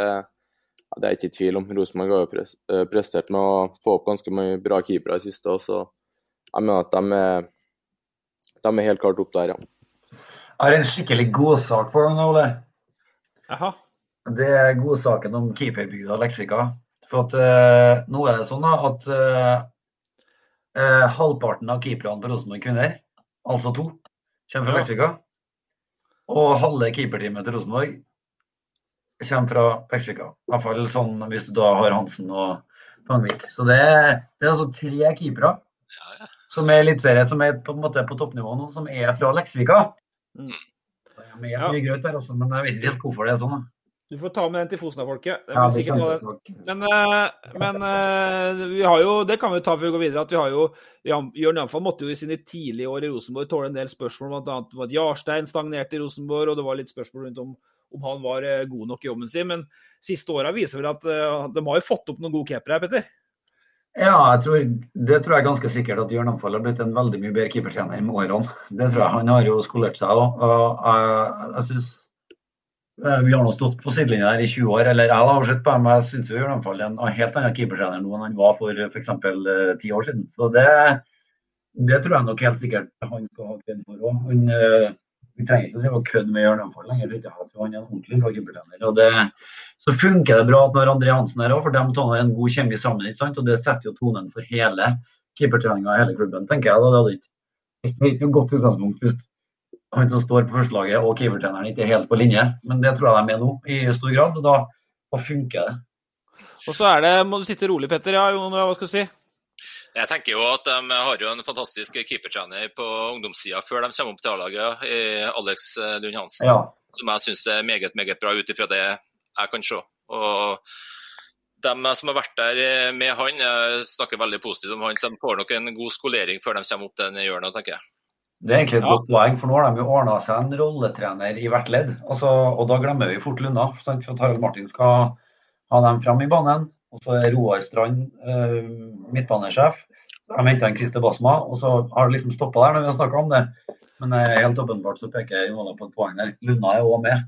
det er ikke i tvil om. Rosenborg har jo eh, prestert med å få opp ganske mye bra keepere i siste. Så jeg mener at de er de er helt klart opp der, ja. Jeg har en skikkelig godsak for deg, Ole. Aha. Det er godsaken om keeperbygda Leksvika. For at uh, nå er det sånn da, at uh, uh, halvparten av keeperne på Rosenborg kvinner, altså to, kommer fra ja. Leksvika. Og halve keeperteamet til Rosenborg kommer fra Leksvika. I hvert fall sånn hvis du da har Hansen og Tangvik. Så det, det er altså tre keepere ja, ja som er eliteserie, som er på en måte på toppnivå nå, som er fra Leksvika. Mm. Det er mye ja. grøt der, altså, men jeg vet ikke helt hvorfor det er sånn. Da. Du får ta med den til Fosna-folket. Ja, men, uh, men uh, vi har jo, det kan vi ta før vi går videre, at vi har jo Jørn Janfall måtte jo i sine tidlige år i Rosenborg tåle en del spørsmål, bl.a. om at Jarstein stagnerte i Rosenborg, og det var litt spørsmål rundt om om han var eh, god nok i jobben sin. Men siste åra viser vel at uh, de har jo fått opp noen gode keepere her, Petter? Ja, tror, det tror jeg ganske sikkert at Jørn Amfall har blitt en veldig mye bedre keepertrener med årene. Det tror jeg. Han har jo skolert seg òg. Jeg, jeg synes eh, vi har nå stått på sidelinja her i 20 år, eller jeg har sett på ham. Jeg syns Jørn Amfall er en helt annen keepertrener nå enn han var for f.eks. ti år siden. Så det, det, tror jeg nok helt sikkert han skal ha kred for òg. Vi trenger ikke å drive og kødde med hjørneanfall lenger. Jeg tror han er en ordentlig bra keepertrener. Og så funker det bra at når André Hansen er òg, for de to har en god kjemi sammen. ikke sant? Og det setter jo tonen for hele keepertreninga i hele klubben, tenker jeg. Da. Det hadde ikke vært noe godt utgangspunkt hvis han som står på førstelaget og keepertreneren ikke er helt på linje. Men det tror jeg de er nå i stor grad, og da, da funker det. Og så er det, må du sitte rolig, Petter. Ja, Jon, hva skal du si? Jeg tenker jo at De har jo en fantastisk keepertrener på ungdomssida før de kommer opp til A-laget, Alex Lund Hansen. Ja. Som jeg syns er meget meget bra ut ifra det jeg kan se. Og De som har vært der med han, snakker veldig positivt om han. så De får nok en god skolering før de kommer opp til den hjørnet, tenker jeg. Det er egentlig et godt poeng, for nå har de jo ordna seg en rolletrener i hvert ledd. Altså, og da glemmer vi fort Lunna. For at Harald Martin skal ha dem fram i banen. Og så er Roar Strand eh, midtbanesjef. De henta inn Christer Basma, og så har det liksom stoppa der når vi har snakka om det. Men eh, helt åpenbart så peker Jonas på et poeng der. Lunna er òg med.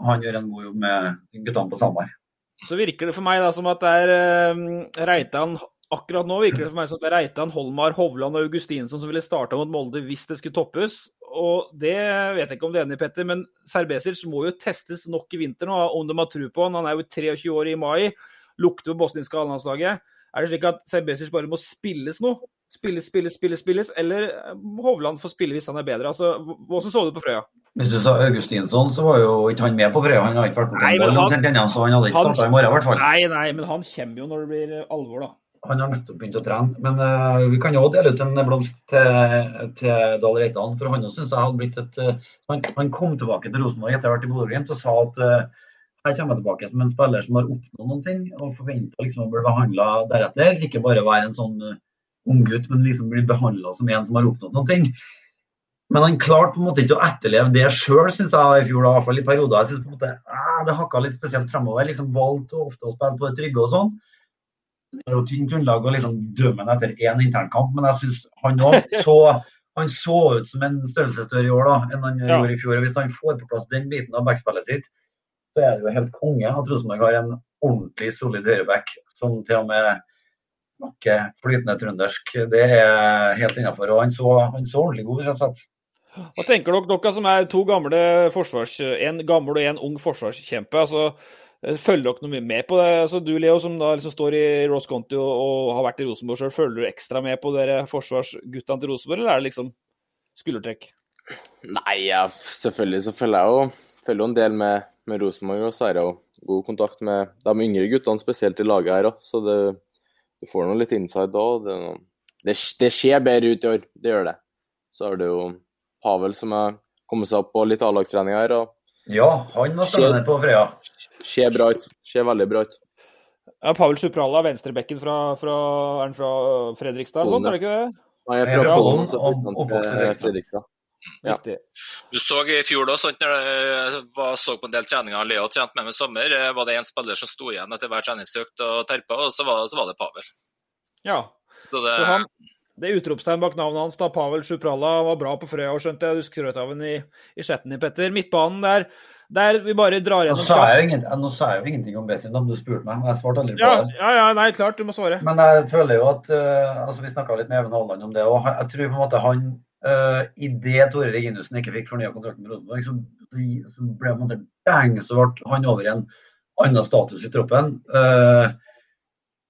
Han gjør en god jobb med guttene på Sandberg. Så virker det for meg da som at det er eh, Reitan Akkurat nå virker det for meg som at det er Reitan, Holmar, Hovland og Augustinsson som ville starta mot Molde hvis det skulle toppes. Og det vet jeg ikke om du er enig i, Petter, men Serbesic må jo testes nok i vinter nå, om de har tro på han. Han er jo 23 år i mai lukter på bosniske A-landslaget. Er det slik at Serbesic bare må spilles nå? Spilles, spilles, spilles, spilles, eller Hovland får spille hvis han er bedre? Altså, Hvordan så du på Frøya? Hvis du sa Augustinsson, så var jo ikke han med på Frøya. Han har ikke vært på en ball denne, så han hadde ikke starta i morgen i hvert fall. Nei, nei, men han kommer jo når det blir alvor, da. Han har nettopp begynt å trene. Men uh, vi kan jo dele ut en blomst til, til Dahl Reitan. For han syns jeg hadde blitt et uh, han, han, kom tilbake til Rosenborg etter å ha vært i Bodø-Glimt og sa at uh, her kommer jeg tilbake som en spiller som har oppnådd noen ting, og forventer liksom å bli behandla deretter. Ikke bare være en sånn uh, unggutt, men liksom bli behandla som en som har oppnådd noen ting. Men han klarte på en måte ikke å etterleve det sjøl, syns jeg i fjor. i hvert fall i perioder. Jeg synes på en måte, ah, Det hakka litt spesielt fremover. liksom Valgte ofte å spille på det trygge og sånn. Det er jo tynt grunnlag å liksom dømme ham etter én internkamp, men jeg syns han òg så, han så ut som en størrelsesstørre i år da, enn han ja. gjorde i fjor. Hvis han får på plass den biten av backspillet sitt, så er det jo helt konge at Rosenborg har en ordentlig solid høyreback som til og med snakker flytende trøndersk. Det er helt innafor. Og han så, han så ordentlig god ut, rett og slett. Hva tenker dere, dere som er to gamle forsvars... En gammel og en ung forsvarskjempe. altså Følger dere noe mye med på det? Altså, du Leo, som da liksom står i Ross Conti og, og, har vært i Rosenborg sjøl, følger du ekstra med på dere forsvarsguttene til Rosenborg, eller er det liksom skuldertrekk? Nei, ja, selvfølgelig så følger jeg jo, følger en del med med Rosenborg, og så er det jo god kontakt med de yngre guttene, spesielt i laget her òg. Så det, du får noe litt inside da. Det, det, det, skjer bedre ut i år, det gjør det. Så er det jo Pavel som har kommet seg opp på litt A-lagstrening her. og ja, han var spennende på Freya. Ser bra ut. Ser veldig bra ut. Ja, Pavel Supralla, venstrebekken fra, fra, er han fra Fredrikstad? Sånn, er det ikke det? Han er fra Pollen, så flyttet han til Fredrikstad. Ja. Du så i fjor da, sant, når jeg så på en del treninger Leo trente med meg i sommer, eh, var det en spiller som sto igjen etter hver treningsøkt og terpa, og så var, så var det Pavel. Ja. Så det, så han, det utropstegn bak navnet hans, da, Pavel Sjupralla, var bra på Frøya, og skjønte jeg. Du skrøt av ham i, i skjetten din, Petter. Midtbanen der, der vi bare drar gjennom Nå sa jeg jo, ingen, nå sa jeg jo ingenting om Besim om du spurte meg. Jeg svarte aldri på ja, det. Ja, ja, nei, klart, du må svare. Men jeg føler jo at uh, altså Vi snakka litt med Even Haaland om det, og jeg tror på en måte han Uh, Idet Tore Reginussen ikke fikk fornya kontrakten med Rosenborg, så, så, ble han bang, så ble han over i en annen status i troppen. Uh,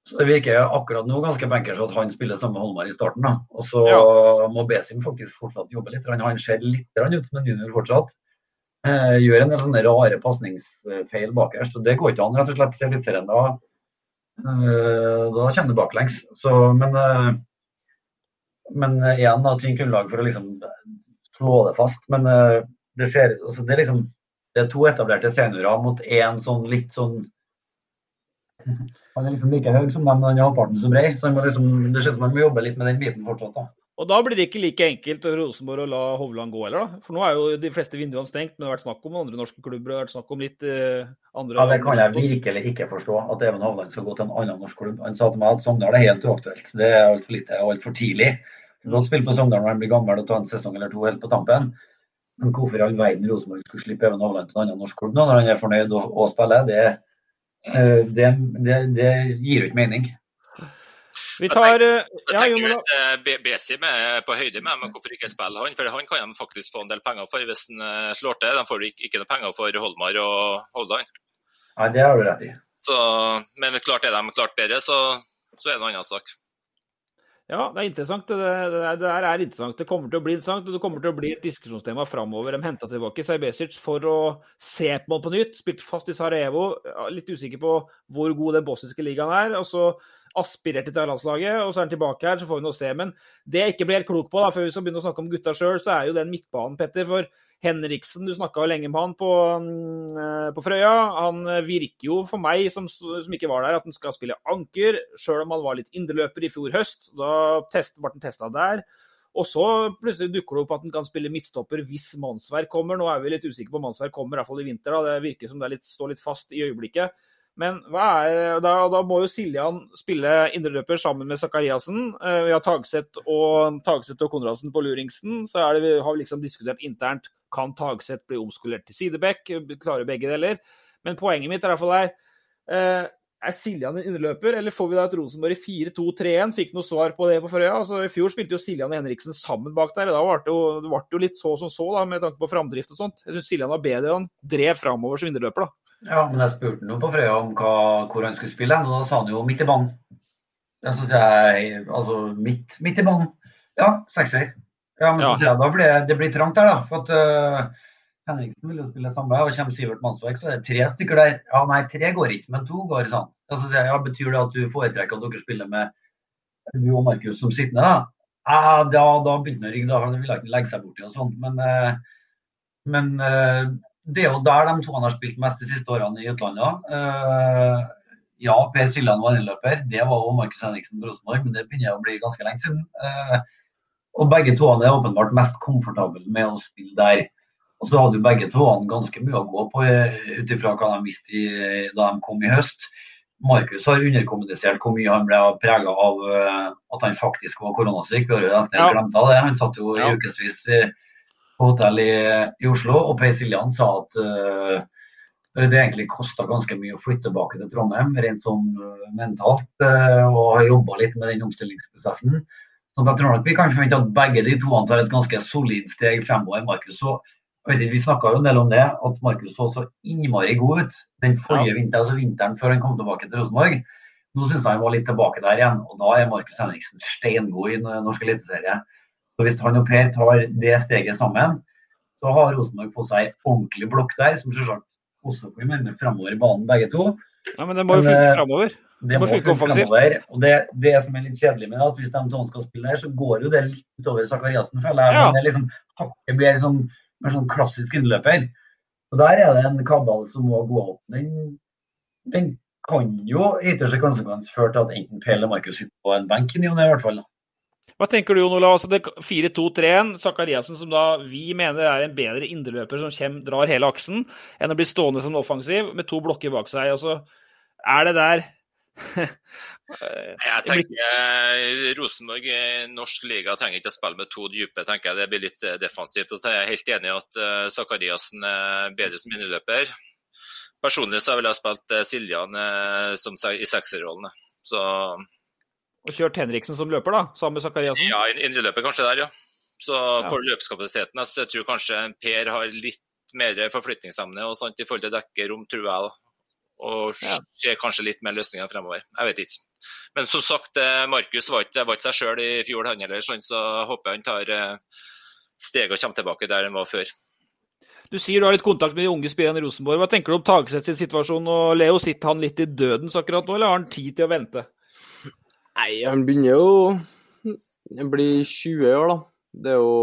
så Det virker akkurat nå ganske bankers at han spiller samme Holmar i starten. da. Og så ja. må Besim faktisk fortsatt jobbe litt. Han ser litt ut som en junior fortsatt. Uh, gjør en del sånne rare pasningsfeil bakerst. Så det går ikke an, rett og slett. Da. Uh, da kommer det baklengs. Så, men men igjen igjen, da, tynt grunnlag for å liksom slå det fast. Men uh, det, ser, altså, det, er liksom, det er to etablerte seniorer mot én sånn litt sånn Han er liksom like høy som dem, men han er halvparten som bred. Så han må liksom, det ser ut som han må jobbe litt med den biten fortsatt. da. Og da blir det ikke like enkelt for Rosenborg å la Hovland gå heller, da. For nå er jo de fleste vinduene stengt, men det har vært snakk om andre norske klubber. Det har vært snakk om litt uh, andre Ja, Det kan jeg virkelig ikke forstå, at Even Hovland skal gå til en annen norsk klubb. Han sa til meg at Sogndal er helt uaktuelt. Det er altfor lite og altfor tidlig. Du kan spille på Sogndal når han blir gammel og ta en sesong eller to helt på tampen. Men hvorfor i all verden Rosenborg skulle slippe Even Hovland til en annen norsk klubb nå, når han er fornøyd og, og spiller, det, uh, det, det, det gir jo ikke mening. Vi tar Jeg tenker Hvis uh, Besim er på høyde med men hvorfor ikke spille han? For han kan de faktisk få en del penger for hvis han uh, slår til. De får ikke, ikke noe penger for Holmar og Holland. Nei, det har du rett i. Så, men klart er de klart bedre, så, så er det en annen sak. Ja, det er interessant. Det, det, det, er interessant. Det kommer til å bli interessant, og det kommer til å bli et diskusjonstema framover. De henta tilbake Seibesic for å se på ham på nytt. Spilte fast i Sarajevo. Litt usikker på hvor god den bosniske ligaen er. og så aspirerte til landslaget, og så er han tilbake her, så får vi nå se. Men det jeg ikke blir helt klok på, da, før vi skal begynne å snakke om gutta sjøl, så er jo den midtbanen, Petter. For Henriksen, du snakka lenge med han på, mm, på, Frøya. Han virker jo for meg, som, som ikke var der, at han skal spille anker, sjøl om han var litt indreløper i fjor høst. Da test, ble han testa der. Og så plutselig dukker det opp at han kan spille midtstopper hvis Mannsverk kommer. Nå er vi litt usikre på om Mannsverk kommer, i hvert fall i vinter. da. Det virker som det litt, står litt fast i øyeblikket. Men er, da, da, må jo Siljan spille indreløper sammen med Sakariassen. Eh, vi har Tagseth og, Tagset og Konradsen på Luringsen. Så det, vi har vi liksom diskutert internt kan Tagseth bli omskolert til sideback. Klarer begge deler. Men poenget mitt er i hvert fall her eh, er Siljan en indreløper, eller får vi da et Rosenborg i 4-2-3-1? Fikk noe svar på det på Frøya. Altså, I fjor spilte jo Siljan og Henriksen sammen bak der. og Da ble det jo, det ble jo litt så som så, da, med tanke på framdrift og sånt. Jeg syns Siljan var bedre. Han drev framover som indreløper, da. Ja, men jeg spurte ham på Frøya om hva, hvor han skulle spille, og da sa han jo midt i banen. Jeg synes jeg Altså midt, midt i banen. Ja, sekser. Ja, men ja. så jeg da blir det blir trangt der, da. For at uh, Henriksen vil jo spille samme, og kommer Sivert Mannsverk, så er det tre stykker der. Ja, nei, tre går ikke, men to går, sånn. Jeg synes jeg ja, betyr det at du foretrekker at dere spiller med du og Markus som sittende, da? Ja, da, da begynte han å rygge, da ville han ikke legge seg borti og sånn. Men, uh, men uh, det er jo der de to har spilt mest de siste årene i utlandet. Uh, ja, Per Siljan var innløper. Det var også Markus Henriksen på Rosenborg, men det begynner å bli ganske lenge siden. Uh, og begge to er åpenbart mest komfortable med å spille der. Og så hadde jo begge to ganske mye å gå på eh, ut ifra hva de visste da de kom i høst. Markus har underkommunisert hvor mye han ble prega av at han faktisk var koronasyk. Vi har jo nesten ja. glemt av det. Han satt jo i ukevis på hotell i, i Oslo, og Per Siljan sa at uh, det egentlig kosta ganske mye å flytte tilbake til Trondheim, rent sånn uh, mentalt, uh, og har jobba litt med den omstillingsprosessen. Så jeg tror nok vi kan forvente at begge de to tar et ganske solid steg fremover. Markus så vet ikke, Vi snakka jo en del om det, at Markus så så innmari god ut den forrige ja. vinteren, altså vinteren før han kom tilbake til Rosenborg. Nå syns jeg han var litt tilbake der igjen, og da er Markus Henriksen steingod i norsk eliteserie. Så Hvis han og Per tar det steget sammen, så har Rosenborg fått seg ordentlig blokk der, som selvsagt også kan være med framover i banen, begge to. Ja, Men det må jo funke eh, framover. Det, må, må funke offensivt. Og det, det, som er litt kjedelig med det, at hvis de to skal spille der, så går jo det litt utover Sakariassen, føler jeg. Ja. Men det er liksom hakket blir liksom mer sånn klassisk innløper. Og der er det en kabal som må gå opp. Den, den kan jo i ytterste konsekvens føre til at enten Per eller Markus sitter på en benk i ny og ne, i hvert fall. Hva tenker du, Jon Olav? Altså 4-2-3-en, Zakariassen som da vi mener er en bedre indreløper som kommer, drar hele aksen, enn å bli stående som offensiv med to blokker bak seg. Altså, er det der Jeg tenker eh, Rosenborg i norsk liga trenger ikke å spille med to dype. tenker jeg Det blir litt eh, defensivt. og så er Jeg helt enig i at Zakariassen er bedre som innløper. Personlig så ville jeg spilt Siljan som i sekserrollen. Så og kjørt Henriksen som løper, da, sammen med Zakariassen? Ja, indreløper kanskje der, ja. Så for ja. løpskapasiteten jeg tror kanskje Per har litt mer forflytningsevne og sånt i forhold til dekkerom, tror jeg. da. Og ser kanskje litt mer løsninger fremover. Jeg vet ikke. Men som sagt, eh, Markus var ikke, var ikke seg sjøl i fjor, han heller, sånn, så håper jeg han tar steget steg og kommer tilbake der han var før. Du sier du har litt kontakt med de unge spillerne i Rosenborg. Hva tenker du om Tagseths sin situasjon? og Leo, Sitter han litt i dødens akkurat nå, eller har han tid til å vente? Nei, han begynner jo Han blir 20 år, da. Det er jo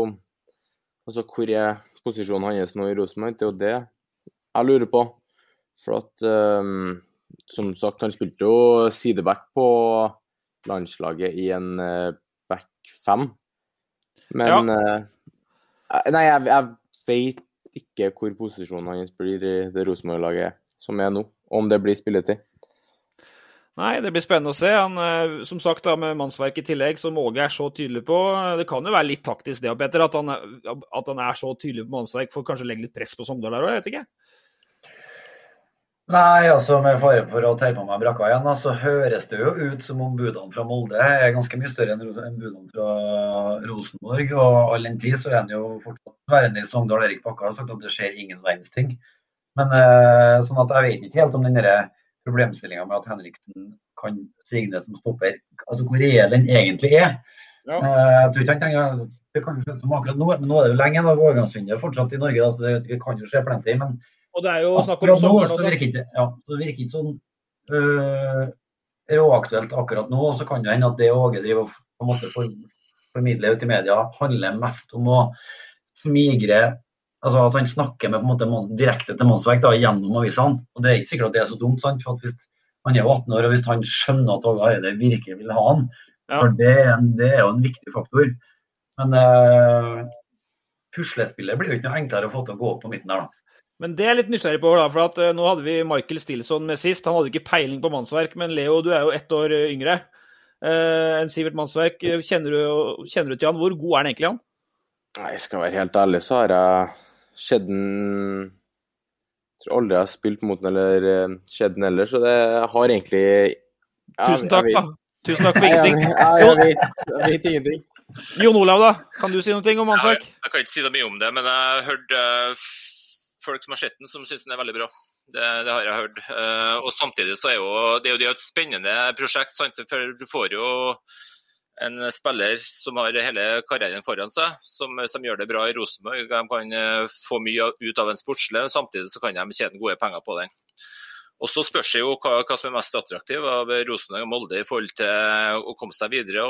Altså, hvor er posisjonen hans nå i Rosenborg? Det er jo det jeg lurer på. For at um, Som sagt, han spilte jo sideback på landslaget i en uh, back fem. Men ja. uh, Nei, jeg, jeg vet ikke hvor posisjonen hans blir i det Rosenborg-laget som er nå, om det blir spilletid. Nei, det blir spennende å se. Han, eh, som sagt, da, med mannsverk i tillegg, som Åge er så tydelig på Det kan jo være litt taktisk det, Peter, at han, at han er så tydelig på mannsverk for kanskje legge litt press på Sogndal der òg, jeg vet ikke? Nei, altså med fare for å ta på meg brakka igjen, så høres det jo ut som om budene fra Molde er ganske mye større enn budene fra Rosenborg. Og all den tid så er han jo fortsatt værende i Sogndal. Erik Bakke har sagt at det skjer ingen verdens ting. Men eh, sånn at jeg vet ikke helt om den problemstillinga med at Henriksen kan signe som stopper, altså hvor reell den egentlig er. Ja. Uh, jeg tror ikke han tenker det kan jo skje som akkurat nå, men nå er det jo lenge da overgangsvinduet fortsatt i Norge. Da, så det, kan jo skje plenty. Men og det er jo snakk om sommeren også. Virker ikke, ja, det virker ikke sånn øh, råaktuelt akkurat nå. Og så kan det hende at det Åge driver og på en måte for, formidler ut i media, handler mest om å smigre altså At han snakker med på en måte direkte til Monsverk da, gjennom avisene. Og Det er ikke sikkert at det er så dumt. sant? For hvis Han er jo 18 år, og hvis han skjønner at Åge Hareide virkelig vil ha han, ja. for det, det, er jo en viktig faktor. Men uh, puslespillet blir jo ikke noe enklere å få til å gå opp på midten der, da. Men det er jeg litt nysgjerrig på. Da, for at uh, Nå hadde vi Michael Stilson med sist. Han hadde ikke peiling på mannsverk, men Leo, du er jo ett år yngre uh, enn Sivert Mannsverk. Kjenner du, kjenner du til han? Hvor god er han egentlig, han? Nei, jeg skal være helt ærlig, så har jeg sett den Jeg tror aldri jeg har spilt mot den eller skjedd den ellers, så det har egentlig ja, Tusen takk, da. Tusen takk for ingenting. Ja, jeg, jeg, vet, jeg vet ingenting. Jon Olav, da? Kan du si noe om hans sak? jeg kan ikke si noe mye om det, men jeg har hørt uh, folk som har sett den, som syns den er veldig bra. Det, det har jeg hørt. Uh, og samtidig så er jo, det er jo et spennende prosjekt, sant? for du får jo en spiller som har hele karrieren foran seg, som, som gjør det bra i Rosenborg. De kan eh, få mye ut av en sportslig, samtidig så kan de tjene gode penger på den. Og Så spørs det jo hva, hva, som er mest attraktivt av Rosenborg og Molde i forhold til å komme seg videre.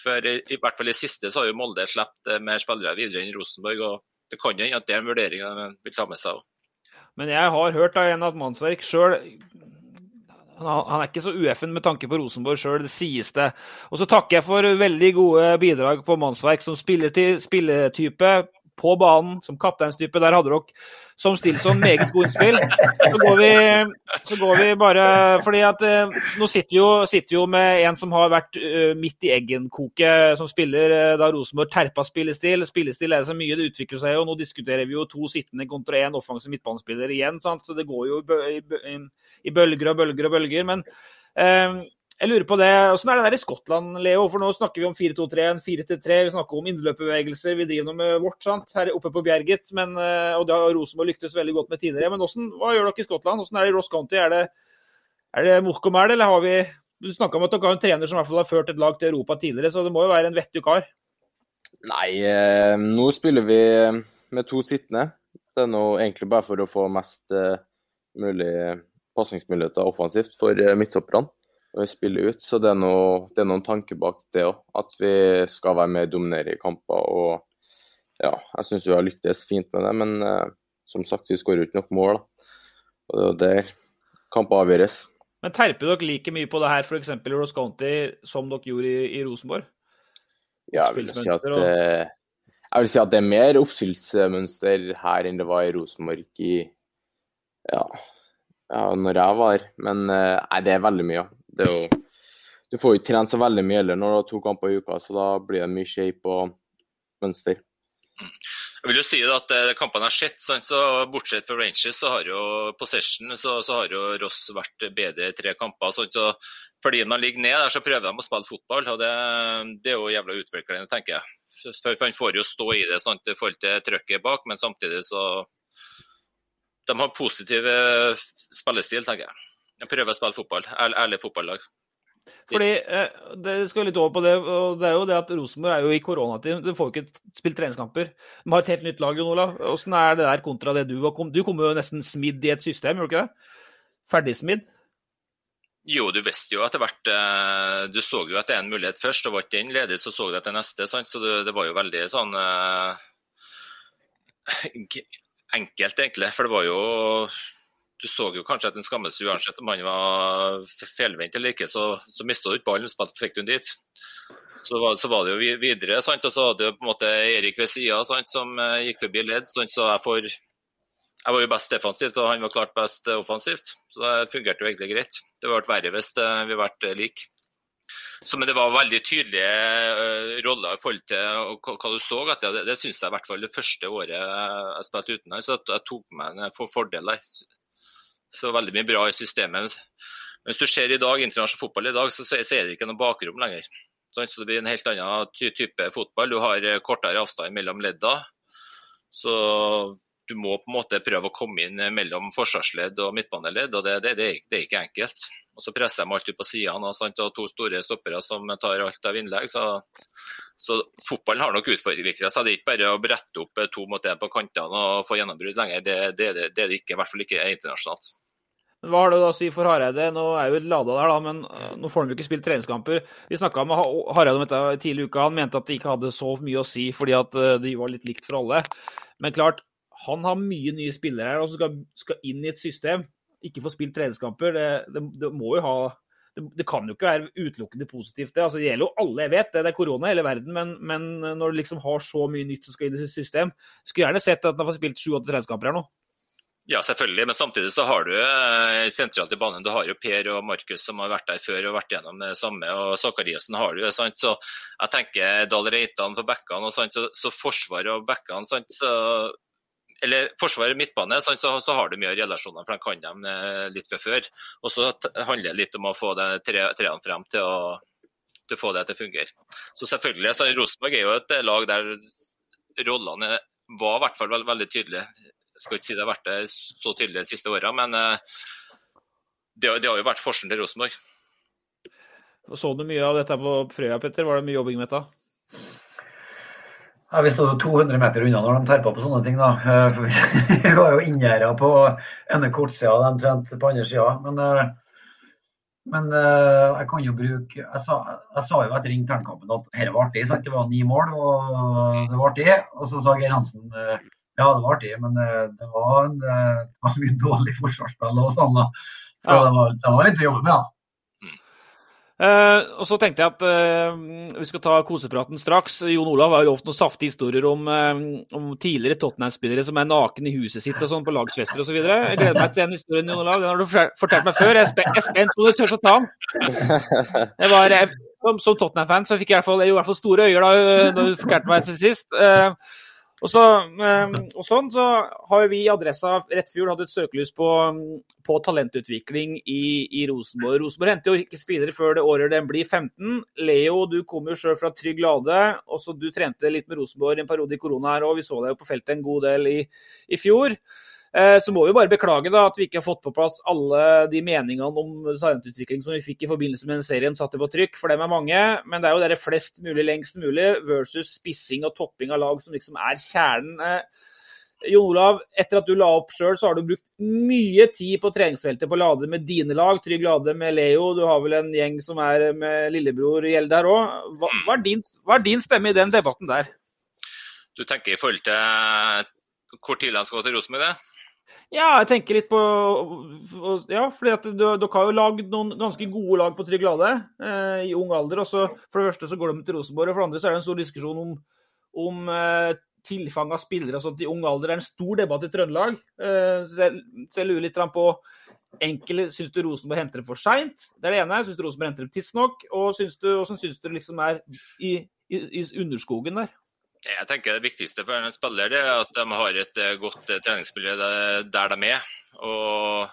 For i, i, hvert fall i siste så har jo Molde sluppet eh, mer spillere videre enn Rosenborg. og Det kan hende at det er en vurdering de vil ta med seg. Også. Men jeg har hørt av en at Mannsverk sjøl han er ikke så ueffen med tanke på Rosenborg sjøl, det sies det. Og så takker jeg for veldig gode bidrag på mannsverk som spilletype på banen, som kapteinstype. Der hadde dere som Stilson meget gode innspill. Så går vi, så går vi bare fordi at eh, nå sitter vi, jo, sitter jo med en som har vært uh, midt i eggenkoket, som spiller uh, da Rosenborg terpa spillestil. Spillestil er det så mye, det utvikler seg jo. Nå diskuterer vi jo to sittende kontra én offensiv midtbanespiller igjen, sant? så det går jo i bølger og bølger og bølger. Men eh, jeg lurer på det, Åssen er det der i Skottland, Leo? For nå snakker vi om 4-2-3, 4-3, vi snakker om innløpsbevegelser. Vi driver noe med vårt sant? her oppe på Bjerget. Men, eh, og det har Rosenborg lyktes veldig godt med tidligere. Men hvordan, hva gjør dere i Skottland? Hvordan er det i Ross County? Er det, det Mokomæl, eller har vi Du snakka om at dere har en trener som i hvert fall har ført et lag til Europa tidligere, så det må jo være en vettug kar? Nei, eh, nå spiller vi med to sittende. Det er nå egentlig bare for å få mest eh, mulig pasningsmuligheter offensivt for midtstopperne når vi spiller ut. Så det er, noe, det er noen tanker bak det òg. At vi skal være med og dominere i kamper. og ja, Jeg syns vi har lyktes fint med det, men uh, som sagt, vi skårer ikke nok mål. Da. Og det er der kamper avgjøres. Men terper dere like mye på det her f.eks. i Ross County som dere gjorde i, i Rosenborg? Ja, jeg vil, si at, og... uh, jeg vil si at det er mer oppspillsmønster her enn det var i Rosenborg i ja, ja, når jeg var Men eh, nei, det er veldig mye. Det er jo, du får jo ikke trent så veldig mye heller når du har to kamper i uka, så da blir det mye shape og mønster. Jeg vil jo si at eh, kampene har sett, så bortsett fra Rangers, så har jo possession, så, så har jo Ross vært bedre i tre kamper. Sånn, så fordi man ligger ned der, så prøver de å spille fotball. og Det, det er jo jævla utviklende, tenker jeg. For Han får jo stå i det sant, i forhold til trøkket bak, men samtidig så de har positiv eh, spillestil, tenker jeg. Prøver å spille fotball. Ærlig fotballag. Fordi, eh, det skal litt over på det, og det er jo det at Rosenborg er jo i koronatid. De får ikke spilt treningskamper. De har et helt nytt lag, Jon Olav. Hvordan er det der kontra det du har kom? Du kom jo nesten smidd i et system, gjorde du ikke det? Ferdigsmidd? Jo, du visste jo etter hvert eh, Du så jo at det er en mulighet først, og var ikke den ledig, så så du etter neste. Sant? Så det, det, var jo veldig sånn uh, enkelt, egentlig. For det var jo du så jo kanskje at den skammes uansett om han var feilvendt eller ikke, så, så mista du ikke ballen, så fikk du den dit. Så var, så var, det jo videre, sant? og så hadde du på en måte Erik ved sida som uh, gikk forbi ledd. Sant? Så jeg, får, jeg, var jo best defensivt, og han var klart best offensivt. Så det fungerte jo egentlig greit. Det hadde vært verre hvis uh, vi hadde like. Så, men det var veldig tydelige roller i forhold til hva, du så. Det, det, syns jeg i hvert fall det første året jeg spilte uten her, så jeg tok meg en for fordel der. Så veldig mye bra i systemet. Hvis du ser i dag, internasjonal fotball i dag, så, er det ikke noe bakrom lenger. Så det blir en helt annen type fotball. Du har eh, kortere avstand mellom ledda. Så du må på en måte prøve å komme inn mellom forsvarsledd og midtbaneledd, og det, det, det, det er ikke enkelt. Og Så presser de alltid på sidene og, to store stoppere som tar alt av innlegg. Så, så fotballen har nok utfordringer. Så det er ikke bare å brette opp to mot én på kantene og få gjennombrudd lenger. Det, det, det, er det ikke, i hvert fall ikke internasjonalt. Hva har det å si for Hareide? Nå er jo Lada der, da, men eh, nå får han jo ikke spilt treningskamper. Vi snakka med Hareide om dette tidlig i uka. Han mente at det ikke hadde så mye å si fordi at det de var litt likt for alle. Men klart, han har mye nye spillere her og skal, skal inn i et system. Ikke få spilt treningskamper. Det, det, det må jo ha det, det, kan jo ikke være utelukkende positivt. Det altså, det gjelder jo alle, jeg vet det, det er korona i hele verden, men, men når du liksom har så mye nytt som skal inn i system Skulle gjerne sett at han har fått spilt sju-åtte treningskamper her nå. Ja, selvfølgelig, men samtidig så har du eh, sentralt i banen du har jo Per og Markus som har vært der før og vært gjennom det samme, og Sakariassen har du. sant? Så jeg tenker Dahl Reitan på bekkene, så, så forsvaret og bekkene sant? Så, eller forsvaret og midtbane, sant? Så, så, har du mye relasjoner, for de kan dem eh, litt fra før. Og så handler det litt om å få de tre, treene frem til å, til å få det til å fungere. Så selvfølgelig, så Rosenborg er jo et lag der rollene var i hvert fall veldig tydelige. Jeg skal ikke si det har vært det så tydelig de siste åra, men eh, det, det, har jo vært forskjellen til Rosenborg. Så du mye av dette på Frøya, Petter? Var det mye jobbing med dette? Ja, Vi sto 200 meter unna når de terpa på sånne ting. da. Eh, vi var jo inngjerda på ene kortsida, de trente på andre sida. Men, eh, men jeg kan jo bruke Jeg sa, jeg sa jo etter internkampen at dette var artig. Sant? Det var ni mål, og det var artig. Og så sa Geir Hansen ja, det var artig, men eh, det var, en, eh, det var mye dårlig forsvarsspill og sånn. da. Så ja. det, var, det var litt å jobbe med. da. Uh, og så tenkte jeg at uh, vi skal ta kosepraten straks. Jon Olav har jo lovt noen saftige historier om, uh, om tidligere Tottenham-spillere som er naken i huset sitt og sånn på lagsfester osv. Jeg gleder meg til den historien, Jon Olav. Den har du fortalt meg før. Jeg er spent på om du tør å ta den. Jeg var, som, som Tottenham-fan så fikk jeg i hvert fall, jeg i hvert fall store øyer da, da du fortalte meg til sist. Uh, og, så, ehm, og, sånn så har vi i Adressa Rettfjord hatt et søkelys på, på talentutvikling i, i, Rosenborg. Rosenborg henter jo ikke spillere før det året den blir 15. Leo, du kommer jo sjøl fra Trygg Lade. Også du trente litt med Rosenborg en periode i korona her òg. Vi så deg jo på feltet en god del i, i fjor. Eh, så må vi bare beklage da, at vi ikke har fått på plass alle de meningene om talentutvikling som vi fikk i forbindelse med den serien satte på trykk, for dem er mange. Men det er jo dere flest mulig lengst mulig versus spissing og topping av lag som liksom er kjernen. Eh, Jon Olav, etter at du la opp sjøl, så har du brukt mye tid på treningsfeltet på Lade med dine lag. Trygg Lade med Leo, du har vel en gjeng som er med lillebror Gjeld der òg. Hva, hva, er din stemme i den debatten der? Du tenker i forhold til hvor tidlig han skal gå til Rosenborg? Ja, jeg tenker litt på Ja, fordi dere har jo lagd noen ganske gode lag på Trygg Lade eh, i ung alder. og så For det første så går de til Rosenborg, og for det andre så er det en stor diskusjon om, om eh, tilfang av spillere sånt, i ung alder. Det er en stor debatt i Trøndelag. Eh, så, jeg, så jeg lurer litt på enkel, syns du Rosenborg henter dem for seint? Det er det ene. Syns du Rosenborg henter dem tidsnok? Og hvordan syns du liksom er i, i, i underskogen der? Jeg tenker Det viktigste for en spiller er at de har et eh, godt eh, treningsmiljø der de er. Og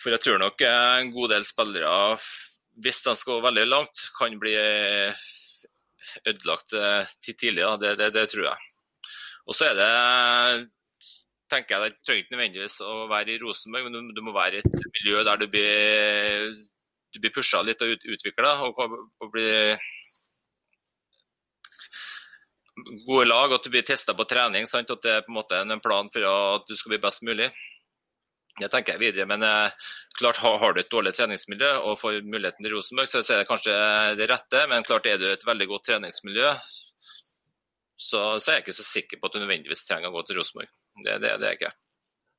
for jeg tror nok en god del spillere, hvis de skal gå veldig langt, kan bli ødelagt til tidlig. Det, det, det, tror jeg. Og så er det tenker jeg Det trenger ikke nødvendigvis å være i Rosenborg, men du, du må være i et miljø der du blir, du blir pusha litt og ut, utvikla. Og, og blir gode lag, at du blir testa på trening. Sant? At det er på en måte en plan for at du skal bli best mulig. Det tenker jeg videre, men eh, klart har, du et dårlig treningsmiljø og får muligheten til Rosenborg, så, er det kanskje det rette. Men klart er du et veldig godt treningsmiljø, så, så er jeg ikke så sikker på at du nødvendigvis trenger å gå til Rosenborg. Det, det, det er jeg ikke.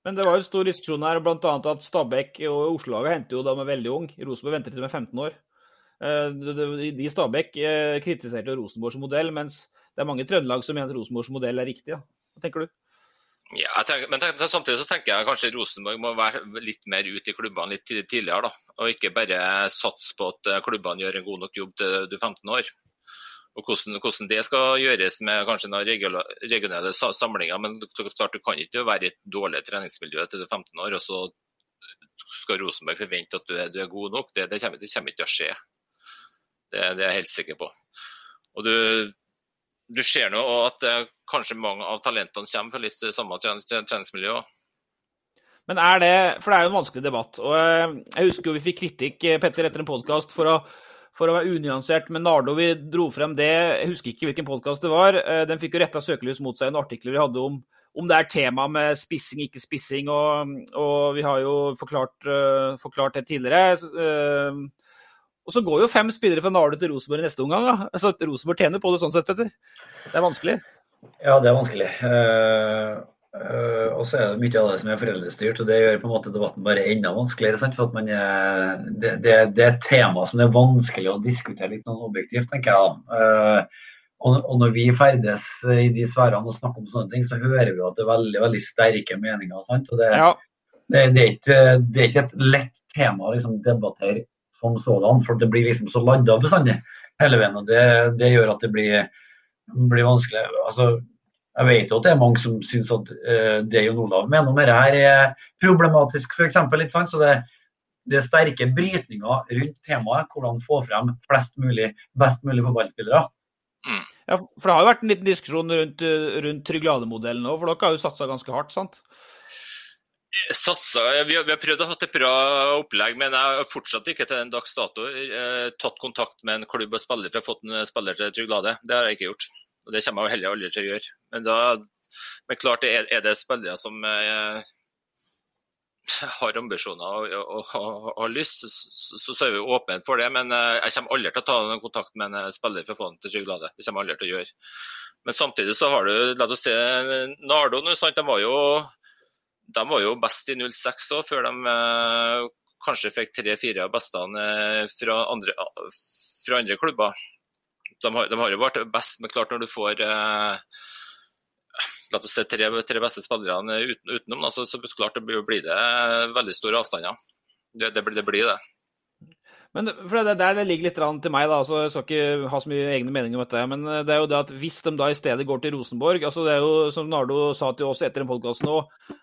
Men det var jo stor diskusjon her, bl.a. at Stabæk og Oslo-laget henter jo da med veldig ung. Rosenborg venter til de er 15 år. De Stabæk kritiserte Rosenborgs modell, mens det er mange Trøndelag som mener Rosenborgs modell er riktig. Ja. Hva tenker du? Ja, tenker, men samtidig så tenker jeg kanskje Rosenborg må være litt mer ute i klubbene litt tidligere. da, Og ikke bare satse på at eh, klubbene gjør en god nok jobb til du er 15 år. Og hvordan, hvordan, det skal gjøres med kanskje noen regionale samlinger. Men klart du kan ikke være i et dårlig treningsmiljø til du er 15 år, og så skal Rosenborg forvente at du er, du er god nok. Det, det, kommer, det, kommer, ikke til å skje. Det, det er jeg helt sikker på. Og du, du ser nå at eh, kanskje mange av talentene kommer fra litt samme treningsmiljø. Men er det For det er jo en vanskelig debatt. og eh, Jeg husker jo vi fikk kritikk eh, Petter, etter en podkast for, for, å være unyansert med Nardo. Vi dro frem det. Jeg husker ikke hvilken podkast det var. Den fikk jo retta søkelys mot seg i en artikkel vi hadde om, om det er tema med spissing, ikke spissing. Og, og vi har jo forklart, forklart det tidligere. Og så går jo fem spillere fra Nardo til Rosenborg i neste omgang. Da. Så Rosenborg tjener på det sånn sett, Petter. Det er vanskelig. Ja, det er vanskelig. Uh, uh, og så er det mye av det som er foreldrestyrt, og det gjør på en måte debatten bare enda vanskeligere. Sant? For at man er, det, det, det, er et tema som det er vanskelig å diskutere litt sånn objektivt, tenker jeg. Uh, og, når vi ferdes i de sfærene og snakker om sånne ting, så hører vi at det er veldig veldig sterke meninger. Sant? Og det, ja. det, det, er ikke, det er ikke et lett tema å liksom, debattere som sådan, for det blir liksom så ladda bestandig hele veien. og Det, det gjør at det blir, blir vanskelig. Altså, jeg vet jo at det er mange som syns at uh, det Jon Olav mener om dette her er problematisk, f.eks. Så det, det er sterke brytninger rundt temaet. Hvordan få frem flest mulig, best mulig fotballspillere. Mm. Ja, for Det har jo vært en liten diskusjon rundt, rundt Trygg-Lade-modellen òg, for dere har jo satsa ganske hardt, sant? Satsa, vi, har, vi har prøvd å ha et bra opplegg, men jeg har fortsatt ikke til den dags dato eh, tatt kontakt med en klubb og spiller for å få en spiller til Trygg Lade. Det har jeg ikke gjort. Og det kommer jeg heller aldri til å gjøre. Men, da, men klart, er, er det spillere som eh, har ambisjoner og, og, og, og har lyst, så, så, er vi åpne for det. Men eh, jeg kommer aldri til å ta noen kontakt med en spiller for å få den til Trygg Lade. Det kommer jeg aldri til å gjøre. Men samtidig så har du, la oss se, Nardo nå, de var jo de var jo best i 06 òg, før de eh, kanskje fikk tre-fire av bestene eh, fra andre, fra andre klubber. De har, de har, jo vært best, men klart når du får eh, la oss se, tre, tre beste spillerne uten, utenom, så, så klart det blir, blir det veldig store avstander. Det, det, det blir det. Men for det, Der det ligger litt til meg, da, altså, jeg skal ikke ha så mye egne meninger om dette. Men det er jo det at hvis de da i stedet går til Rosenborg altså Det er jo som Nardo sa til oss etter en podkast nå,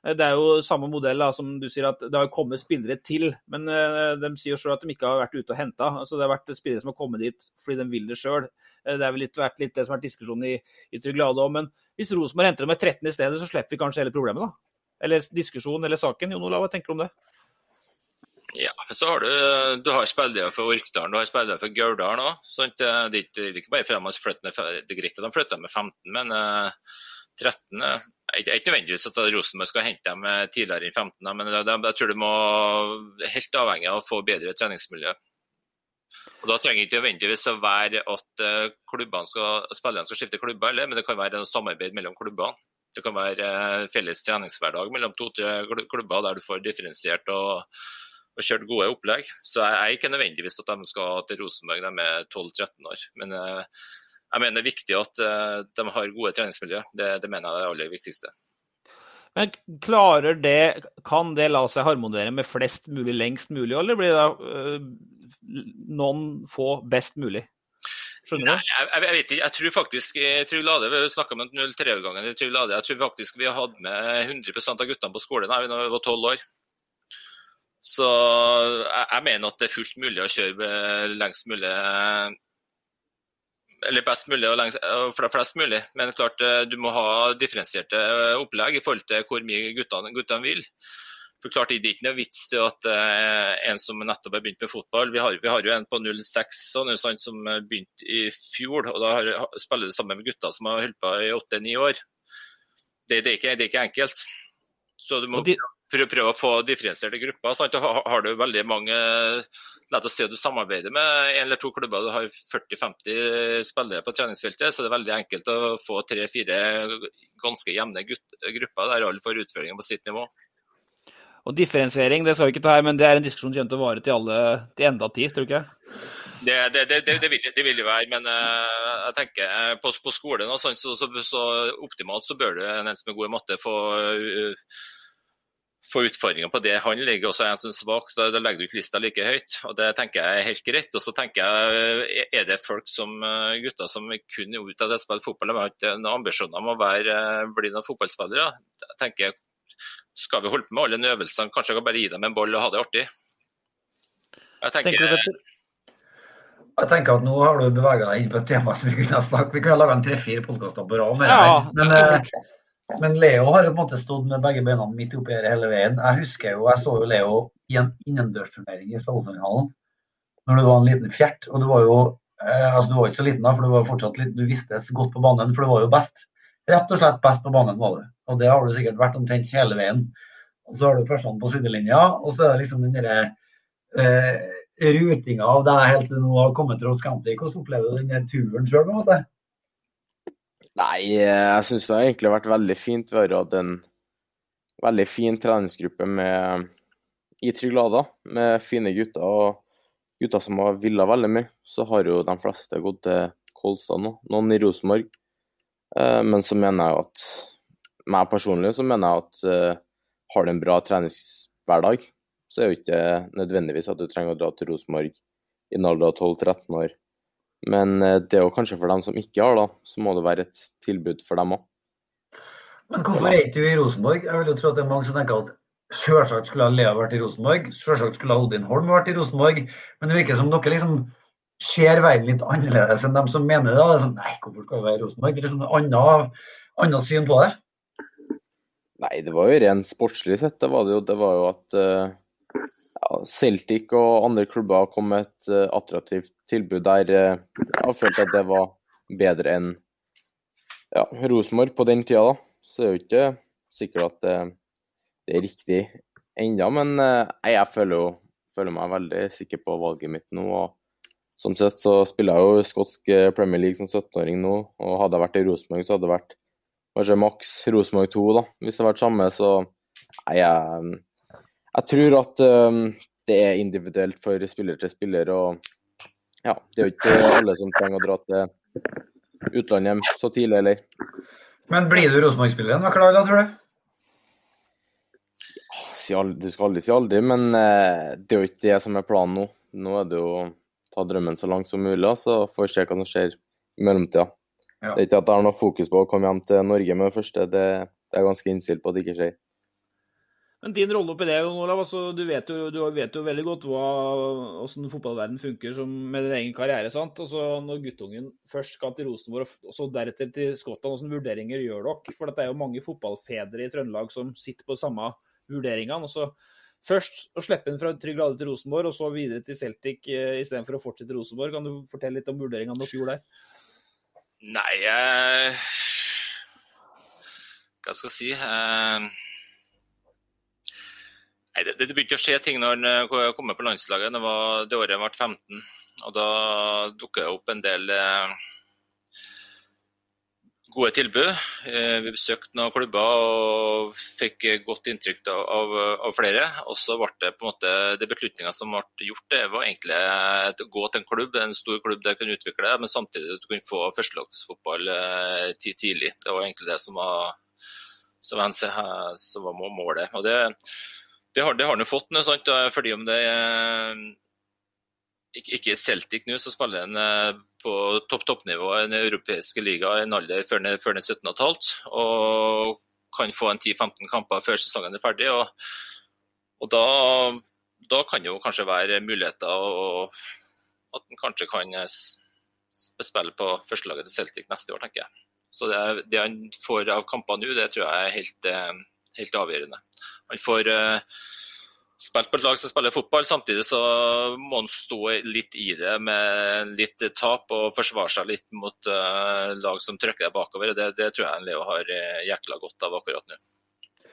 det er jo samme modell da, som du sier at det har kommet spillere til. Men uh, de sier jo sjøl at de ikke har vært ute og henta. Altså, det har vært spillere som har kommet dit fordi de vil det sjøl. Eh, det har vel litt, vært litt det som har vært diskusjonen i, i Tryglade òg. Men hvis Rosenborg henter dem med 13 i stedet, så slipper vi kanskje hele problemet, da? Eller diskusjonen eller saken. Jon Olav, hva tenker du om det? Ja, så har du, du har spillere for Orkdalen, du har spillere for Gauldalen òg. Det, det, er ikke bare fordi de flytter med, med 15, men uh, 13 uh, er ikke nødvendigvis at Rosenborg skal hente dem eh, tidligere enn 15, men jeg, jeg tror du må helt avhengig av å få bedre treningsmiljø. Og Da trenger ikke nødvendigvis å være at skal, spillerne skal skifte klubber, eller, men det kan være noe samarbeid mellom klubbene. Det kan være felles treningshverdag mellom to-tre klubber der du får differensiert og og kjørt gode opplegg. Så jeg er ikke nødvendigvis at de skal til Rosenborg de er 12-13 år. Men eh, jeg mener det er viktig at eh, de har gode treningsmiljø. Det, det mener jeg er det aller viktigste. Men klarer det, Kan det la seg harmonere med flest mulig lengst mulig, eller blir det øh, noen få best mulig? Skjønner du? Nei, jeg, jeg, vet ikke. Jeg tror faktisk jeg Trygg Lade, Vi snakka om 0-3-årgangen i Lade. Jeg tror faktisk vi hadde med 100% av guttene på skolen da vi var 12 år. Så jeg, jeg, mener at det er fullt mulig å kjøre lengst mulig eller best mulig og flest mulig. Men klart eh, du må ha differensierte opplegg i forhold til hvor mye guttene, guttene vil. For klart Det er ikke noe vits til at uh, en som nettopp har begynt med fotball Vi har, vi har jo en på 06 sånn, sånn, som begynte i fjor, og da har, spiller du sammen med gutter som har holdt på i åtte-ni år. Det, det, er ikke, det, er ikke, enkelt. Så du må prøve, prøve å få differensierte grupper. Sant? Da har du veldig mange La oss si at du samarbeider med en eller to klubber, du har 40-50 spillere på treningsfeltet, så det er veldig enkelt å få tre-fire ganske jevne grupper der alle får utføringer på sitt nivå. Og differensiering, det skal vi ikke ta her, men det er en diskusjon som kommer til å vare til, alle, til enda tid, tror du ikke? Det, det, det, det, vil, det vil være, men uh, jeg tenker uh, på, på skolen og sånn, så, så, så, optimalt så bør du en som er god i matte få uh, få utfordringer på det han ligger, også en som er svak. Da, da legger du ikke lista like høyt. og Det tenker jeg er helt greit. Og så tenker jeg, Er det folk som gutter som kun er ute av det å spille fotball, de har ikke noen ambisjoner om å være, bli noen fotballspillere? Jeg tenker, Skal vi holde på med alle øvelsene, kanskje jeg kan bare gi dem en boll og ha det artig? Jeg tenker, tenker jeg tenker at Nå har du bevega deg inn på et tema som vi kunne ha snakket Vi kunne ha laga tre-fire podkaster på rad med ja, men, eh, men, Leo har jo på en måte stått med begge beina midt oppi her hele veien. Jeg husker jo, jeg så jo Leo i en innendørsturnering i Stavanger når du var en liten fjert. og Du var jo eh, altså du var ikke så liten da, for du var fortsatt liten, du vistes godt på banen, for du var jo best. Rett og slett best på banen var du. Og det har du sikkert vært omtrent hele veien. Og Så har du førstehånd på sidelinja, og så er det liksom den derre eh, rutinga av deg helt til nå har kommet til Ross County. Hvordan opplever du denne turen sjøl? Nei, jeg syns det har egentlig vært veldig fint. Vi har hatt en veldig fin treningsgruppe med, i Tryglada med fine gutter. og Gutter som har villa veldig mye. Så har jo de fleste gått til Kolstad nå, noen i Rosenborg. Eh, men så mener jeg at meg personlig så mener jeg at uh, har du en bra treningshverdag, så er jo ikke nødvendigvis at du trenger å dra til Rosenborg i en alder av 12-13 år. Men eh, det er jo kanskje for dem som ikke har, da, så må det være et tilbud for dem òg. Men hvorfor er ikke du i Rosenborg? Jeg vil jo tro at det er mange som tenker at selvsagt skulle Lea vært i Rosenborg, selvsagt skulle Odin Holm vært i Rosenborg, men det virker som dere liksom ser verden litt annerledes enn dem som mener det. det er sånn, nei, hvorfor skal vi være i Rosenborg? Det er liksom annet, annet syn på det. Nei, det var jo rent sportslig sett. Det var, det jo, det var jo at uh, ja, Celtic og andre klubber kom med et uh, attraktivt tilbud der uh, jeg har følt at det var bedre enn ja, Rosenborg på den tida. da. Så det er jo ikke sikkert at det, det er riktig ennå, men jeg føler, jo, føler meg veldig sikker på valget mitt nå. og Sånn sett så spiller jeg jo skotsk Premier League som 17-åring nå, og hadde jeg vært i Rosenborg, så hadde det vært kanskje maks Rosenborg 2, da. Hvis det hadde vært samme, så jeg jeg tror at um, det er individuelt for spiller til spiller. og ja, Det er jo ikke alle som trenger å dra til utlandet så tidlig, eller. Men blir du Rosenborg-spiller igjen, dag, da, tror du? Du skal aldri si aldri, men uh, det er jo ikke det som er planen nå. Nå er det jo å ta drømmen så langt som mulig, så får vi se hva som skjer i mellomtida. Ja. Det er ikke at jeg har noe fokus på å komme hjem til Norge med det første, det, det er ganske innstilt på at det ikke skjer. Men din rolle oppi det, Olav, altså, du, vet jo, du vet jo veldig godt hva, hvordan fotballverden funker som, med din egen karriere. sant? Altså, når guttungen først skal til Rosenborg og så deretter til Skottland, hvilke vurderinger gjør dere? For det er jo mange fotballfedre i Trøndelag som sitter på samme vurderingene. Altså, først å slippe inn fra Trygg Lade til Rosenborg, og så videre til Celtic eh, istedenfor å fortsette Rosenborg. Kan du fortelle litt om vurderingene dere gjorde der? Nei, eh, hva skal jeg si? Eh, det, det, begynte å skje ting når han kom med på landslaget. Det var det året han ble 15. og Da dukket det opp en del eh, gode tilbud. Eh, vi besøkte noen klubber og fikk godt inntrykk av, av, av flere. Og så ble det på en måte, det beslutninga som ble gjort, det var egentlig å gå til en klubb, en stor klubb der du kunne utvikle det, men samtidig at du kunne få førstelagsfotball eh, tidlig. Det var egentlig det som var, som var målet. Og det det har, det han jo fått nå, sant? fordi om det er ikke, er Celtic nå, så spiller han eh, på topp-toppnivå i den europeiske liga i en alder før han er 17,5 og kan få en 10-15 kamper før sesongen er ferdig. og, og da, da, kan det jo kanskje være muligheter og at han kanskje kan spille på førstelaget til Celtic neste år, tenker jeg. Så det, det han får av kamper nå, det tror jeg er helt, eh, helt avgjørende. Han får uh, spilt på et lag som spiller fotball, samtidig så må han stå litt i det med litt tap og forsvare seg litt mot uh, lag som trykker deg bakover. Det, det, tror jeg Leo har uh, jækla godt av akkurat nå.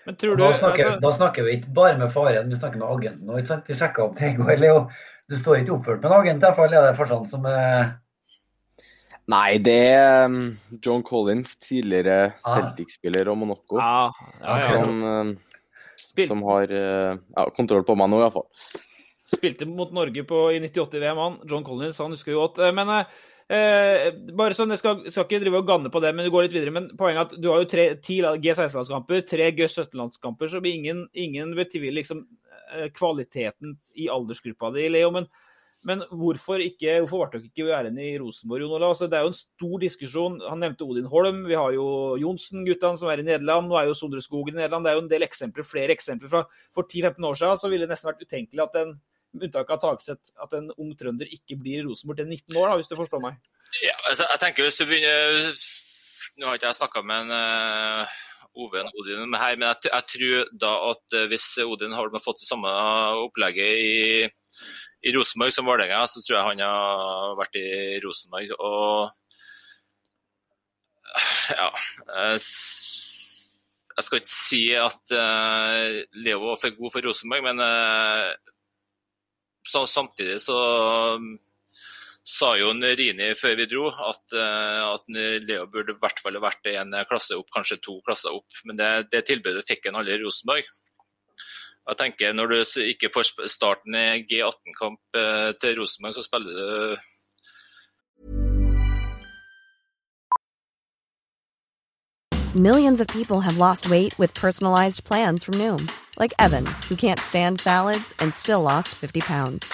Men tror du, da, snakker, altså... da snakker vi ikke bare med faren, vi snakker med agenten òg. Vi sjekka opp det i går. Leo, du står ikke oppført med en agent, i hvert fall er det fortsatt som er Nei, det er um, John Collins, tidligere ah. Celtic-spiller og Monaco. Ah, ja, ja, som, um, Spil som har uh, ja, kontroll på meg nå, iallfall. Spilte mot Norge på, i 98 VM, han. John Collins, han husker jo godt. Men eh, bare sånn, Jeg skal, skal, ikke drive og ganne på det, men du går litt videre. Men poenget er at du har jo tre, ti G16-landskamper, tre G17-landskamper, så ingen, ingen betviler liksom kvaliteten i aldersgruppa di, Leo. Men men hvorfor, ikke, hvorfor ble dere ikke værende i Rosenborg, Jon Olav? Altså, det er jo en stor diskusjon. Han nevnte Odin Holm. Vi har jo Johnsen-guttene som er i Nederland. Nå er jo Sondre Skogen i Nederland. Det er jo en del eksempler, flere eksempler fra for 10-15 år siden. Så ville det nesten vært utenkelig at en unntak av Tagseth, at en ung trønder ikke blir i Rosenborg til 19 år, da, hvis du forstår meg? Ja, altså, jeg tenker hvis du begynner Nå har ikke jeg snakka med en uh, Ove og Odin her, men jeg, jeg, tror da at uh, hvis Odin har fått det samme opplegget i i Rosenborg som Vålerenga, så tror jeg han har vært i Rosenborg. Og ja Jeg skal ikke si at uh, Leo var for god for Rosenborg, men uh, samtidig så sa jo Rini før vi dro at, uh, at Leo burde i hvert fall vært en klasse opp, kanskje to klasser opp. Men det, det tilbudet fikk han aldri i Rosenborg. Jeg tenker Når du ikke får starten i G18-kamp eh, til Rosenborg, så spiller du Millions of people have lost weight with personalized plans from Noom. Like Evan, who can't stand salads and still lost 50 pounds.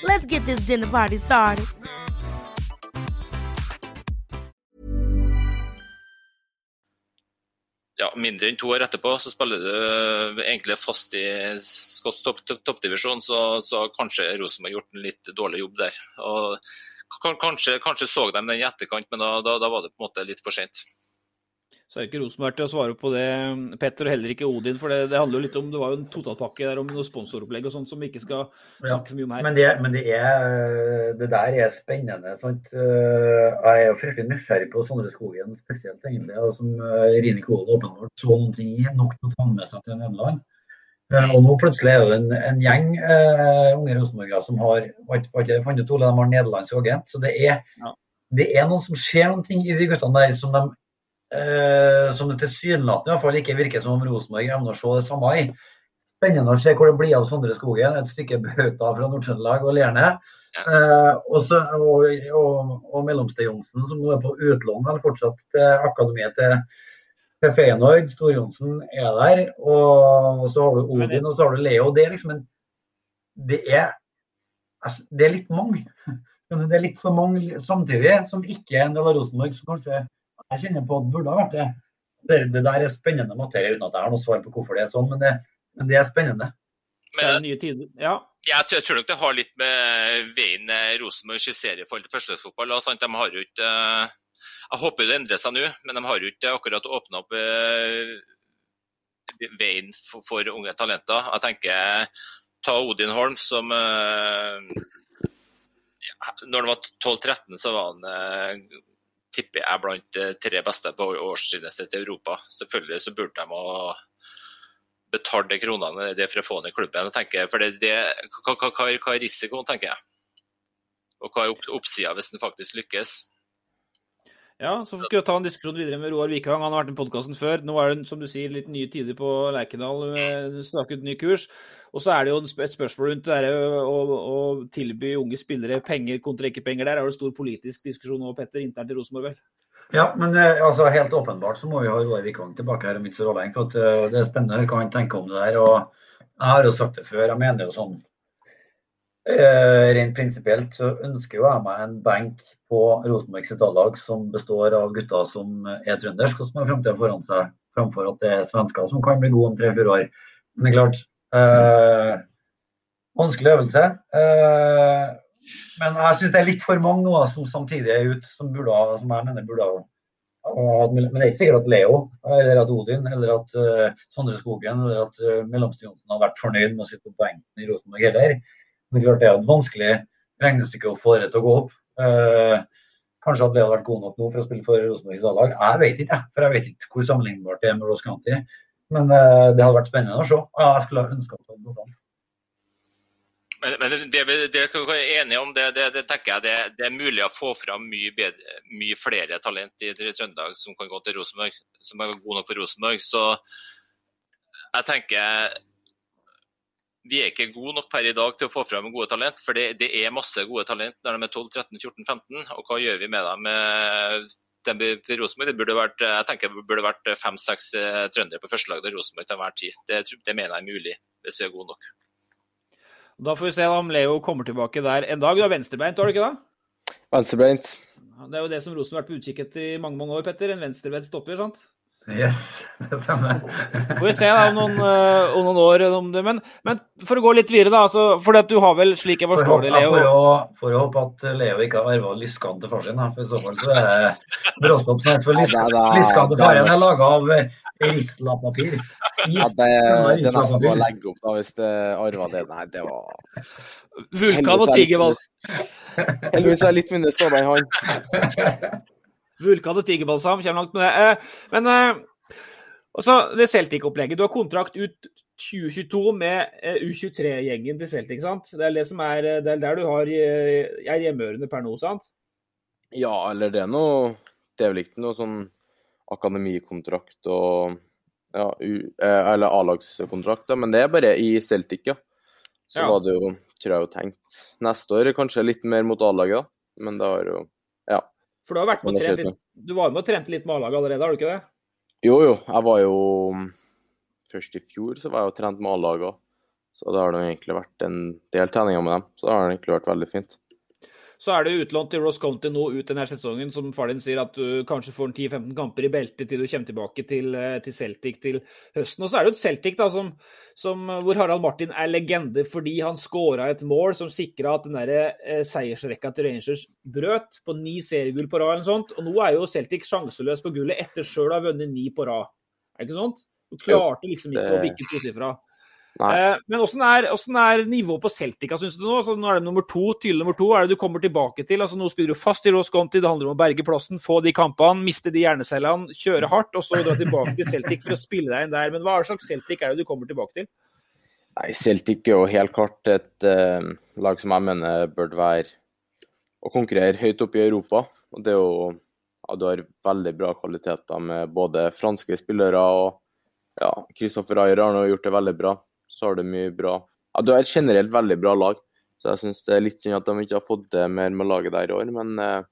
Let's get this dinner party started. Ja, mindre enn to år etterpå så spiller du egentlig fast i skotsk toppdivisjon, så, så kanskje Rosenborg har gjort en litt dårlig jobb der. Og kanskje, kanskje så de den i etterkant, men da, da, da var det på en måte litt for sent. Så er det ikke Rosenberg til å svare på det, Petter, og heller ikke Odin. For det, det, handler jo litt om Det var jo en totalpakke der om noe sponsoropplegg og sånt som vi ikke skal snakke for mye om her. Men det, men det, er, det der er spennende. sant? Eh, jeg er jo fryktelig nysgjerrig på Sondre Skogen spesielt, egentlig. Som Rine Rini Kohl åpenbart så noen ting i, nok til å ta med seg til Nederland. Og nå plutselig er det en, en gjeng uh, unge rosenborgere som har jeg fant ut Ole, de har nederlandsk agent. Så det er, ja. det er noen som ser noen ting i de guttene der som de som det tilsynelatende ikke virker som om Rosenborg evner å se det samme i. Spennende å se hvor det blir av Sondre Skogen, et stykke bauta fra Nord-Trøndelag og Lerne. Eh, også, og, og, og Mellomsted-Johnsen, som nå er på utlån vel fortsatt til akademiet til, til Feyenoord. Stor-Johnsen er der. Og så har du Odin og så har du Leo. Det er liksom en Det er, altså, det er litt mange. Det er litt for mange samtidig som ikke er en del av Rosenborg, som kanskje jeg kjenner på at det burde ha vært det. Det, det der er spennende materie, uten at jeg har noe svar på hvorfor det er sånn, men det, men det er spennende. Men, nye tider. Ja. Jeg tror, jeg tror nok det har litt med veien Rosenborg skisserer i forhold til førstelagsfotball. De har jo ikke Jeg håper det endrer seg nå, men de har jo ikke akkurat åpna opp eh, veien for, for, unge talenter. Jeg tenker ta Odin Holm som eh, ja, Når han var 12-13, så var han eh, tipper jeg blant tre beste på årstrinnet sitt i Europa. Selvfølgelig så burde de ha betale de kronene det for å få i klubben. Jeg for det, det, hva, hva, hva, er risikoen, tenker jeg? Og hva er oppsida hvis den faktisk lykkes? Ja, så skal vi ta en diskusjon videre med Roar Vikvang. Han har vært i podkasten før. Nå er det som du sier, litt nye tider på Lerkendal. Staket ny kurs. Og så er det jo et spørsmål rundt det å, å, tilby unge spillere penger kontra ikke penger. Der er det stor politisk diskusjon nå, Petter, internt i Rosenborg, vel? Ja, men eh, altså, helt åpenbart så må vi ha Roar Vikvang tilbake her om ikke så lenge. For at, det er spennende hva han tenker om det der. og Jeg har jo sagt det før. Jeg mener jo sånn Rent prinsipielt så ønsker jo jeg meg en benk på Rosenborg sitt A-lag som består av gutter som er trøndersk og som har framtida foran seg, framfor at det er svensker som kan bli gode om tre-fire år. Men det er klart uh, Vanskelig øvelse. Uh, men jeg syns det er litt for mange nå som samtidig er ute, som, burde, som jeg mener burde ha men det er ikke sikkert at Leo eller at Odin eller at uh, Sondre Skogen eller at uh, Mellomste Johnsen har vært fornøyd med å sitte på benken i Rosenborg heller. Men det er klart det er et vanskelig regnestykke å få det til å gå opp. Eh, kanskje at det hadde vært god nok nå for å spille for Rosenborgs A-lag. Jeg vet ikke, for jeg vet ikke hvor sammenlignbart det er med Ross County. Men eh, det hadde vært spennende å se. Jeg skulle ha ønska at det hadde gått. Men, men det, vi, er enige om, det, det, det tenker jeg det, det, er mulig å få fram mye, bedre, mye flere talent i, Trøndelag som kan gå til Rosenborg, som er gode nok for Rosenborg. Så jeg tenker vi er ikke gode nok per i dag til å få fram gode talent. For det, er masse gode talent når de er 12, 13, 14, 15. Og hva gjør vi med dem? dem i Rosenborg, det burde vært, jeg tenker det burde vært fem-seks eh, trøndere på førstelaget til Rosenborg til enhver tid. Det, det mener jeg er mulig, hvis vi er gode nok. Da får vi se om Leo kommer tilbake der en dag. Du er venstrebeint, har du ikke det? Venstrebeint. Det er jo det som Rosenborg har vært på utkikk etter i mange mange år, Petter. En venstrebeint stopper, sant? Yes, det stemmer. Får vi se da, om noen, uh, om noen år om det. Men, men, for å gå litt videre, da. Altså, for du har vel, slik jeg forstår det, Leo For å, for å håpe at Leo ikke har arva lyskene til far sin. For i så fall så er det bråstopp snart. For lyskene til faren er laga av Risla-papir. Ja, det, det er nesten å legge opp da, hvis det arva det. Nei, det var Vulkan og Tigervoll. Heldigvis er jeg litt mindre skada i han. Vulkan og tigerbalsam kommer langt med det. Eh, men også det Celtic-opplegget. Du har kontrakt ut 2022 med eh, U23-gjengen til Celtic, sant? Det er det som er, det er der du har er hjemmeørende per nå, sant? Ja, eller det er noe Det er vel ikke noe sånn akademikontrakt og ja, eller A-lagskontrakt, men det er bare i Celtic, ja. Så ja. var det jo, tror jeg jo tenkt neste år kanskje litt mer mot A-laget, men det har jo. For du har vært med og trent litt, du var med og trente litt med A-laget allerede, har du ikke det? Jo, jo. Jeg var jo Først i fjor så var jeg jo trent med A-laget. Så det har det egentlig vært en del treninger med dem. Så det har egentlig vært veldig fint. Så er det utlånt til Ross County nå ut denne sesongen, som far din sier, at du kanskje får 10-15 kamper i beltet til du kommer tilbake til, eh, til, Celtic til høsten. Og så er det jo et Celtic da, som, som, hvor Harald Martin er legende fordi han skåra et mål som sikra at den der, eh, seiersrekka til Rangers brøt på ni seriegull på rad. eller sånt. Og nå er jo Celtic sjanseløs på gullet etter sjøl å ha vunnet ni på rad. Er det ikke sånt? Du klarte liksom ikke å bikke tosifra. Eh, men åssen er, er, nivået på Celtica, syns du nå? Altså, nå er det nummer to, tydelig nummer to. Er det du kommer tilbake til? Altså, nå spiller du fast i Ross Conti, det handler om å berge plassen, få de kampene, miste de hjernecellene, kjøre hardt, og så dra tilbake til Celtic for å spille deg inn der. Men hva slags Celtic er det du kommer tilbake til? Nei, Celtic er jo helt klart et uh, lag som jeg mener bør være å konkurrere høyt oppe i Europa. Og det er jo ja, Du har veldig bra kvaliteter med både franske spillere og ja, Kristoffer Ayer har nå gjort det veldig bra så har du mye bra ja, Du har et generelt veldig bra lag. Så jeg syns det er litt synd at de ikke har fått det mer med laget der i år. Men eh,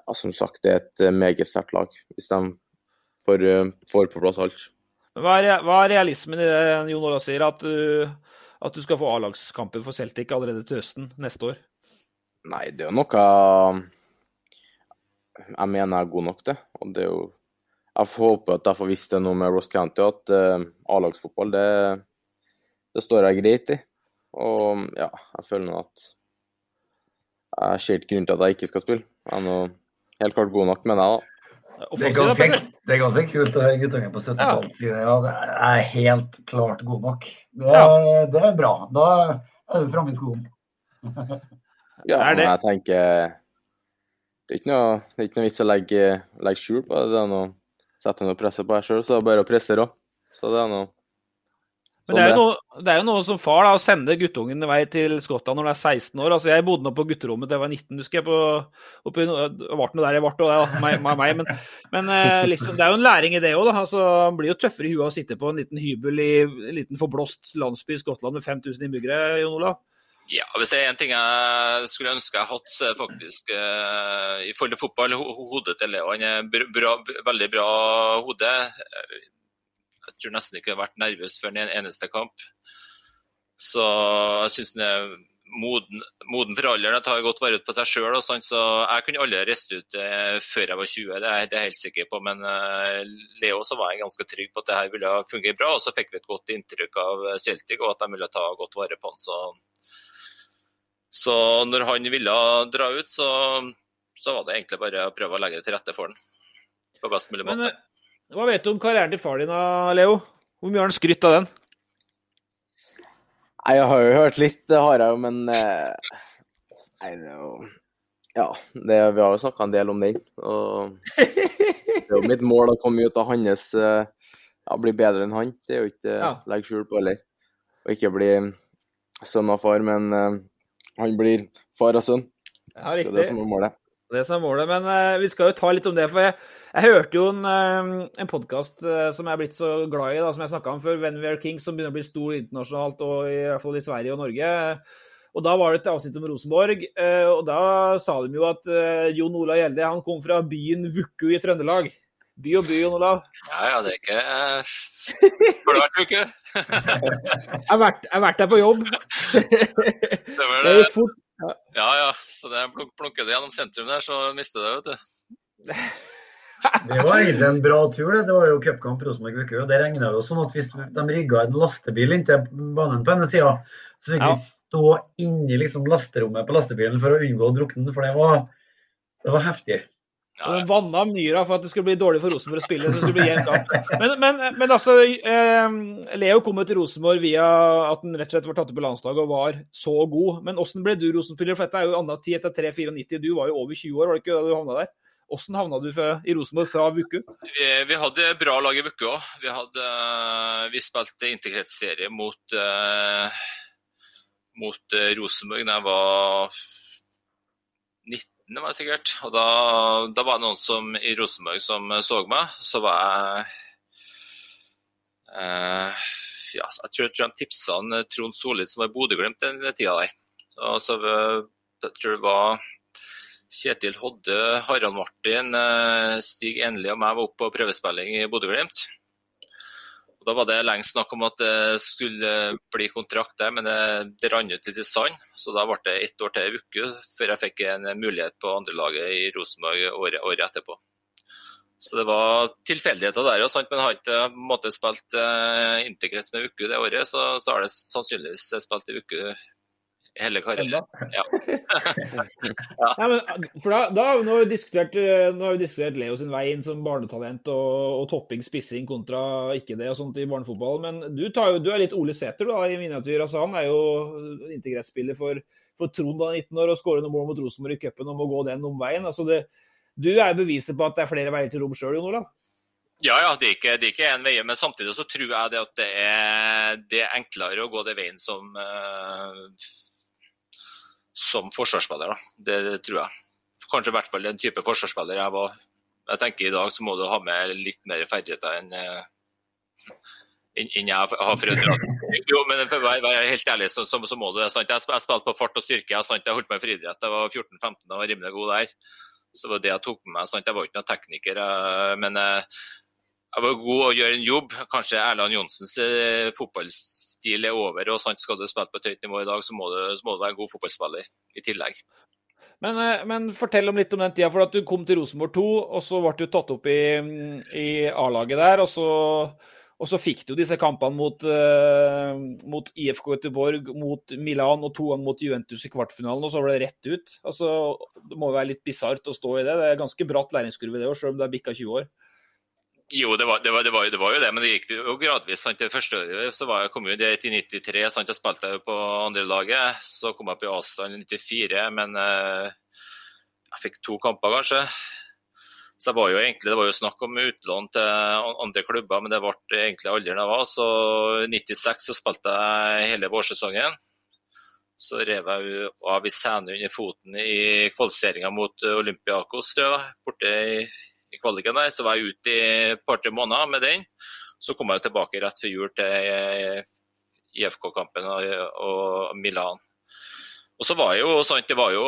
ja, som sagt, det er et eh, meget sterkt lag, hvis de får, eh, får, på plass alt. Hva er, hva er realismen i det Jon Olav sier, at du, at du skal få A-lagskamper for Celtic allerede til høsten neste år? Nei, det er jo noe jeg mener er god nok, det. Og det er jo Jeg håper at jeg får visst det nå med Ross County, at A-lagsfotball, det, det, står jeg greit i. Og ja, jeg føler nå at jeg ser ikke grunn til at jeg ikke skal spille. Jeg er nå helt klart god nok, mener jeg, da. Det er, ganske, det er ganske kult å høre guttungen på 70-tallet si det. Ja, det er helt klart god nok. Det, ja. det er bra. Da er du framme i skolen. ja, men jeg tenker Det er ikke noe, det er ikke noe vits å legge, legge skjul på det. Det er noe, sette noe press på deg sjøl, så det er bare å presse òg. Så det er noe men det er, noe, det er, jo noe, som far da, å sende guttungen vei til Skottland når du er 16 år. altså Jeg bodde nå på gutterommet til jeg var 19, husker jeg. på, oppe, noe der jeg ble, og det, meg, meg, men, men eh, liksom, det er jo en læring i det òg. Altså, han blir jo tøffere i huet å sitte på en liten hybel i en liten forblåst landsby i Skottland med 5000 innbyggere. Jon Olav? Ja, hvis det er én ting jeg skulle ønske jeg hadde, så er faktisk uh, i forhold til fotball, hodet til Leo. Han er bra, veldig bra hode jeg tror nesten ikke jeg har vært nervøs før en eneste kamp. Så jeg syns han er moden, moden, for alderen. Tar godt vare på seg sjøl. Så jeg kunne aldri reist ut eh, før jeg var 20, det er, det er jeg helt sikker på. Men eh, Leo så var jeg ganske trygg på at det her ville fungere bra. Og så fikk vi et godt inntrykk av Celtic og at de ville ta godt vare på han. Så, så når han ville dra ut, så, så, var det egentlig bare å prøve å legge det til rette for han på best mulig måte. Men, eh, hva vet du om karrieren til far din, Leo? Hvor mye har han skrytt av den? Nei, Jeg har jo hørt litt, det har jeg jo, men eh, Nei, det er jo Ja, det, vi har jo snakka en del om den. Og det er jo mitt mål å komme ut av hans eh, Ja, bli bedre enn han. Det er jo ikke ja. legge skjul på heller. Og ikke bli sønn av far, men han blir far og sønn. Ja, riktig. Det er det som er målet. Det som er målet. Men uh, vi skal jo ta litt om det. For jeg, jeg hørte jo en, uh, en podkast uh, som jeg er blitt så glad i, da, som jeg snakka om før, When We Are Kings, som begynner å bli stor internasjonalt, og i hvert fall i Sverige og Norge. Og Da var det et avsnitt om Rosenborg, og da sa de jo at Jon Olav Gjelde han kom fra byen Vuku i Trøndelag. By og by, Jon Olav. Ja, ja, det er ikke Burde vært Vuku? jeg har vært, der på jobb. det var det. det gikk fort. Ja, ja. Så det plukker du gjennom sentrum der, så mister du det, vet du. Det var egentlig en bra tur. Det Det var jo cupkamp Rosenborg-Vuku. Det regna jo sånn at hvis de rygga en lastebil inntil banen på ene sida, så fikk ja. vi stå inni liksom lasterommet på lastebilen for å unngå å drukne. For det var, det var heftig. Ja, ja. Vanna myra for at det skulle bli dårlig for Rosenborg å spille. det skulle bli jevn kamp. Men, men, men, altså, eh, Leo kom jo til Rosenborg via at han rett og slett var tatt opp på landslaget og var så god. Men hvordan ble du Rosenborg-spiller? For dette er jo anna tid etter 3-94. Du var jo over 20 år, var det ikke da du havna der? Hvordan havna du i Rosenborg fra Vuku? Vi, vi, hadde bra lag i Vuku òg. Vi, vi spilte integreringsserie mot, eh, mot uh, Rosenborg da jeg var 19 19, var det sikkert. Og da, da, var det noen som, i Rosenborg som så meg. Så var jeg eh, ja, Jeg tror, tror han tipsa eh, Trond Solli, som var i Bodø-Glimt den tida der. Og så eh, jeg tror det var Kjetil Hodde, Harald Martin, eh, Stig Enli og meg var oppe på prøvespilling i Bodø-Glimt. Og Da var det lenge snakk om at det skulle bli kontrakt der, men det, rant ut litt i sand. Så da ble det ett år til i uke før jeg fikk en mulighet på andrelaget i Rosenborg året, året, etterpå. Så det var tilfeldigheter der òg, men har ikke måte spilt eh, interkrets med uke det året, så, så har det sannsynligvis spilt i uke hele karrieren. Ja. ja. Nei, men, for da, da, nå, har vi diskutert, eh, nå har vi diskutert Leo sin vei inn som barnetalent og, og topping, spissing kontra ikke det og sånt i barnefotball. Men du, tar jo, du er litt Ole Sæter da, i miniatyr. Altså, han er jo integretsspiller for, for Trond da 19 år og skårer noen mål mot Rosenborg i cupen og må gå den omveien. Altså, det, du er beviset på at det er flere veier til rom sjøl, Jon Olav? Ja, ja, det er ikke, det er ikke en vei, men samtidig så tror jeg det at det er, det er enklere å gå den veien som uh, som forsvarsspiller. Da. Det, tror jeg. Kanskje i hvert fall den type forsvarsspiller jeg var. Jeg tenker I dag så må du ha med litt mer ferdigheter enn eh, enn jeg har for Jo, men for å være helt ærlig, så, så, så må du det. Sant? Jeg, spilte på fart og styrke. Jeg, sant? jeg holdt meg i friidrett. Jeg var 14-15 og var rimelig god der. Så det var det jeg tok med meg. Sant? Jeg var ikke noen tekniker, men eh, jeg var god å gjøre en jobb. Kanskje Erland Johnsens eh, fotballstil er over. og sant, Skal du spille på et høyt nivå i dag, så må, du, så må du være en god fotballspiller i tillegg. Men, eh, men, fortell om litt om den tida, for at du kom til Rosenborg 2, og så ble du tatt opp i, i A-laget der. Og så, og så, fikk du disse kampene mot, uh, mot IFK Göteborg, mot Milan og to ganger mot Juventus i kvartfinalen, og så var det rett ut. Altså, det må være litt bisart å stå i det. Det er ganske bratt læringskurve, det òg, selv om det er bikka 20 år. Jo, det var, det, var, det, var, det var, jo det, men det gikk jo gradvis. Sant? Det første året så var jeg, kom jo dit i 93, sant? jeg spilte på andrelaget. Så kom jeg i Asland i 94, men eh, jeg fikk to kamper, kanskje. Så var egentlig, Det var jo snakk om utlån til andre klubber, men det ble egentlig aldri noe av. Så i 96 så spilte jeg hele vårsesongen. Så rev jeg av i sene under foten i kvalifiseringa mot Olympiakos, tror jeg, borte i kvaliken der. Så var jeg ute i et par-tre måneder med den. Så kom jeg tilbake rett før jul til eh, IFK-kampen og, Milan. Og så var jo sånn, det var jo,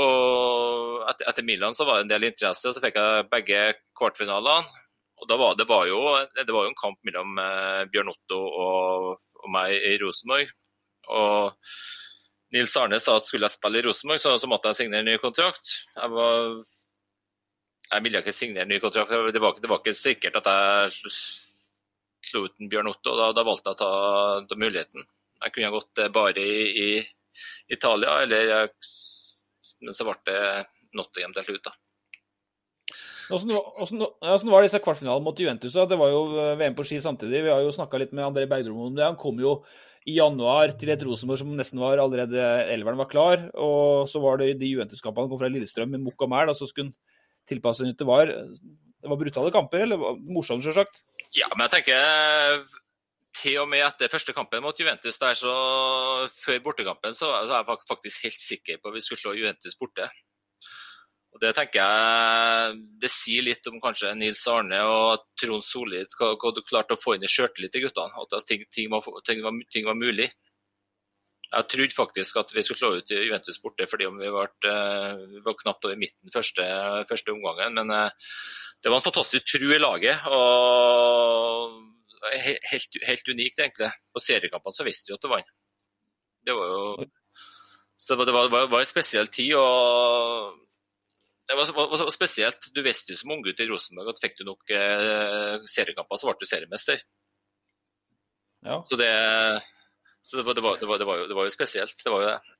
etter, Milan så var det en del interesse, så fikk jeg begge kvartfinalene. Og da var det, var jo, det var jo en kamp mellom eh, Bjørn Otto og, og, meg i Rosenborg. Og Nils Arne sa at skulle jeg spille i Rosenborg, så, så måtte jeg signere en ny kontrakt. Jeg var jeg ville ikke signere ny kontrakt. Det var, det var, ikke sikkert at jeg slo ut en Bjørn Otto. Da, da valgte jeg å ta, ta, muligheten. Jeg kunne gått eh, bare i, i Italia, eller men så ble det Nottingham til slutt. da. Hvordan var disse kvartfinalene mot Juventus? Det var jo eh, VM på ski samtidig. Vi har jo snakka litt med André Bergdrom om det. Han kom jo i januar til et Rosenborg som nesten var allerede elveren var klar. Og så var det de Juventus-kampene kom fra Lillestrøm med mokk og mæl. Og så skulle han tilpasset det var. Det var brutale kamper, eller morsomt, selvsagt? Ja, men jeg tenker til og med etter første kampen mot Juventus der, så før bortekampen, så er jeg faktisk helt sikker på at vi skulle slå Juventus borte. Og Det tenker jeg det sier litt om kanskje Nils Arne og Trond Solid hva, hva du klarte å få inn i sjøltillit til guttene. At ting, ting, var, ting, var, ting var mulig. Jeg trodde faktisk at vi skulle slå ut Juventus borte fordi om vi var, eh, vi var knapt over midten første, første omgangen. Men eh, det var en fantastisk tru i laget. og Helt, helt unikt, egentlig. På seriekampene så visste vi at det vant. Det var jo så det var, det var, var en spesiell tid. og det var, var, spesielt. Du visste jo som unggutt i Rosenborg at fikk du nok eh, seriekamper, så ble du seriemester. Ja. Så det, så det var, det, var, det, var, jo, det var, jo, spesielt. Det var jo det.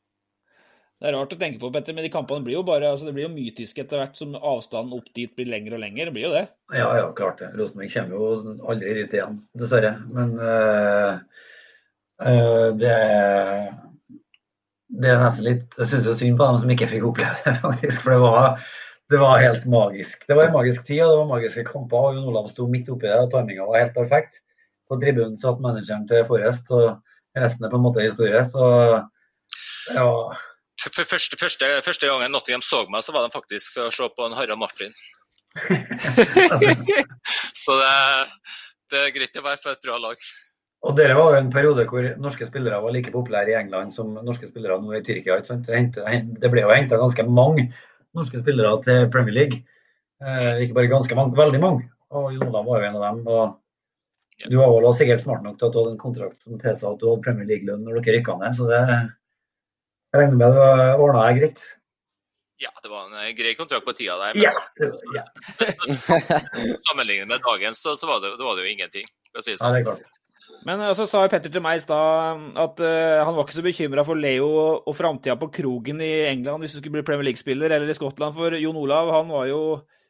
Det er rart å tenke på, Petter, men de kampene blir jo bare, altså det blir jo mytiske etter hvert som avstanden opp dit blir lengre og lengre. Det blir jo det. Ja, ja, klart det. Rosenborg kommer jo aldri dit igjen, dessverre. Men øh, øh, det, det er nesten litt Jeg syns synd på dem som ikke fikk oppleve det, faktisk. For det var, det var helt magisk. Det var en magisk tid, og det var magiske kamper. og Jon Olav sto midt oppi det, og timinga var helt perfekt. På tribunen satt manageren til Forrest. og resten er på en måte historie. Så ja. Første, første, første gangen Nottingham så meg, så var de faktisk for å se på en Harald Martin. så det, det, er greit å være for et bra lag. Og Dere var jo en periode hvor norske spillere var like populære i England som norske spillere nå i Tyrkia. Det ble jo henta ganske mange norske spillere til Premier League. Eh, ikke bare ganske mange, veldig mange. Og Jonah var jo en av dem. og du var vel sikkert smart nok til at du hadde en kontrakt som tilsa at du hadde Premier League-lønn når dere rykka ned, så det jeg regner med du ordna deg greit? Ja, det var en eh, grei kontrakt på tida der. Men ja, ja. sammenlignet med dagens, så, så var, det, var, det, jo ingenting. Si sånn. ja, det er klart. Men så sa Petter til meg i stad at uh, han var ikke så bekymra for Leo og framtida på krogen i England hvis du skulle bli Premier League-spiller, eller i Skottland. For Jon Olav han var jo,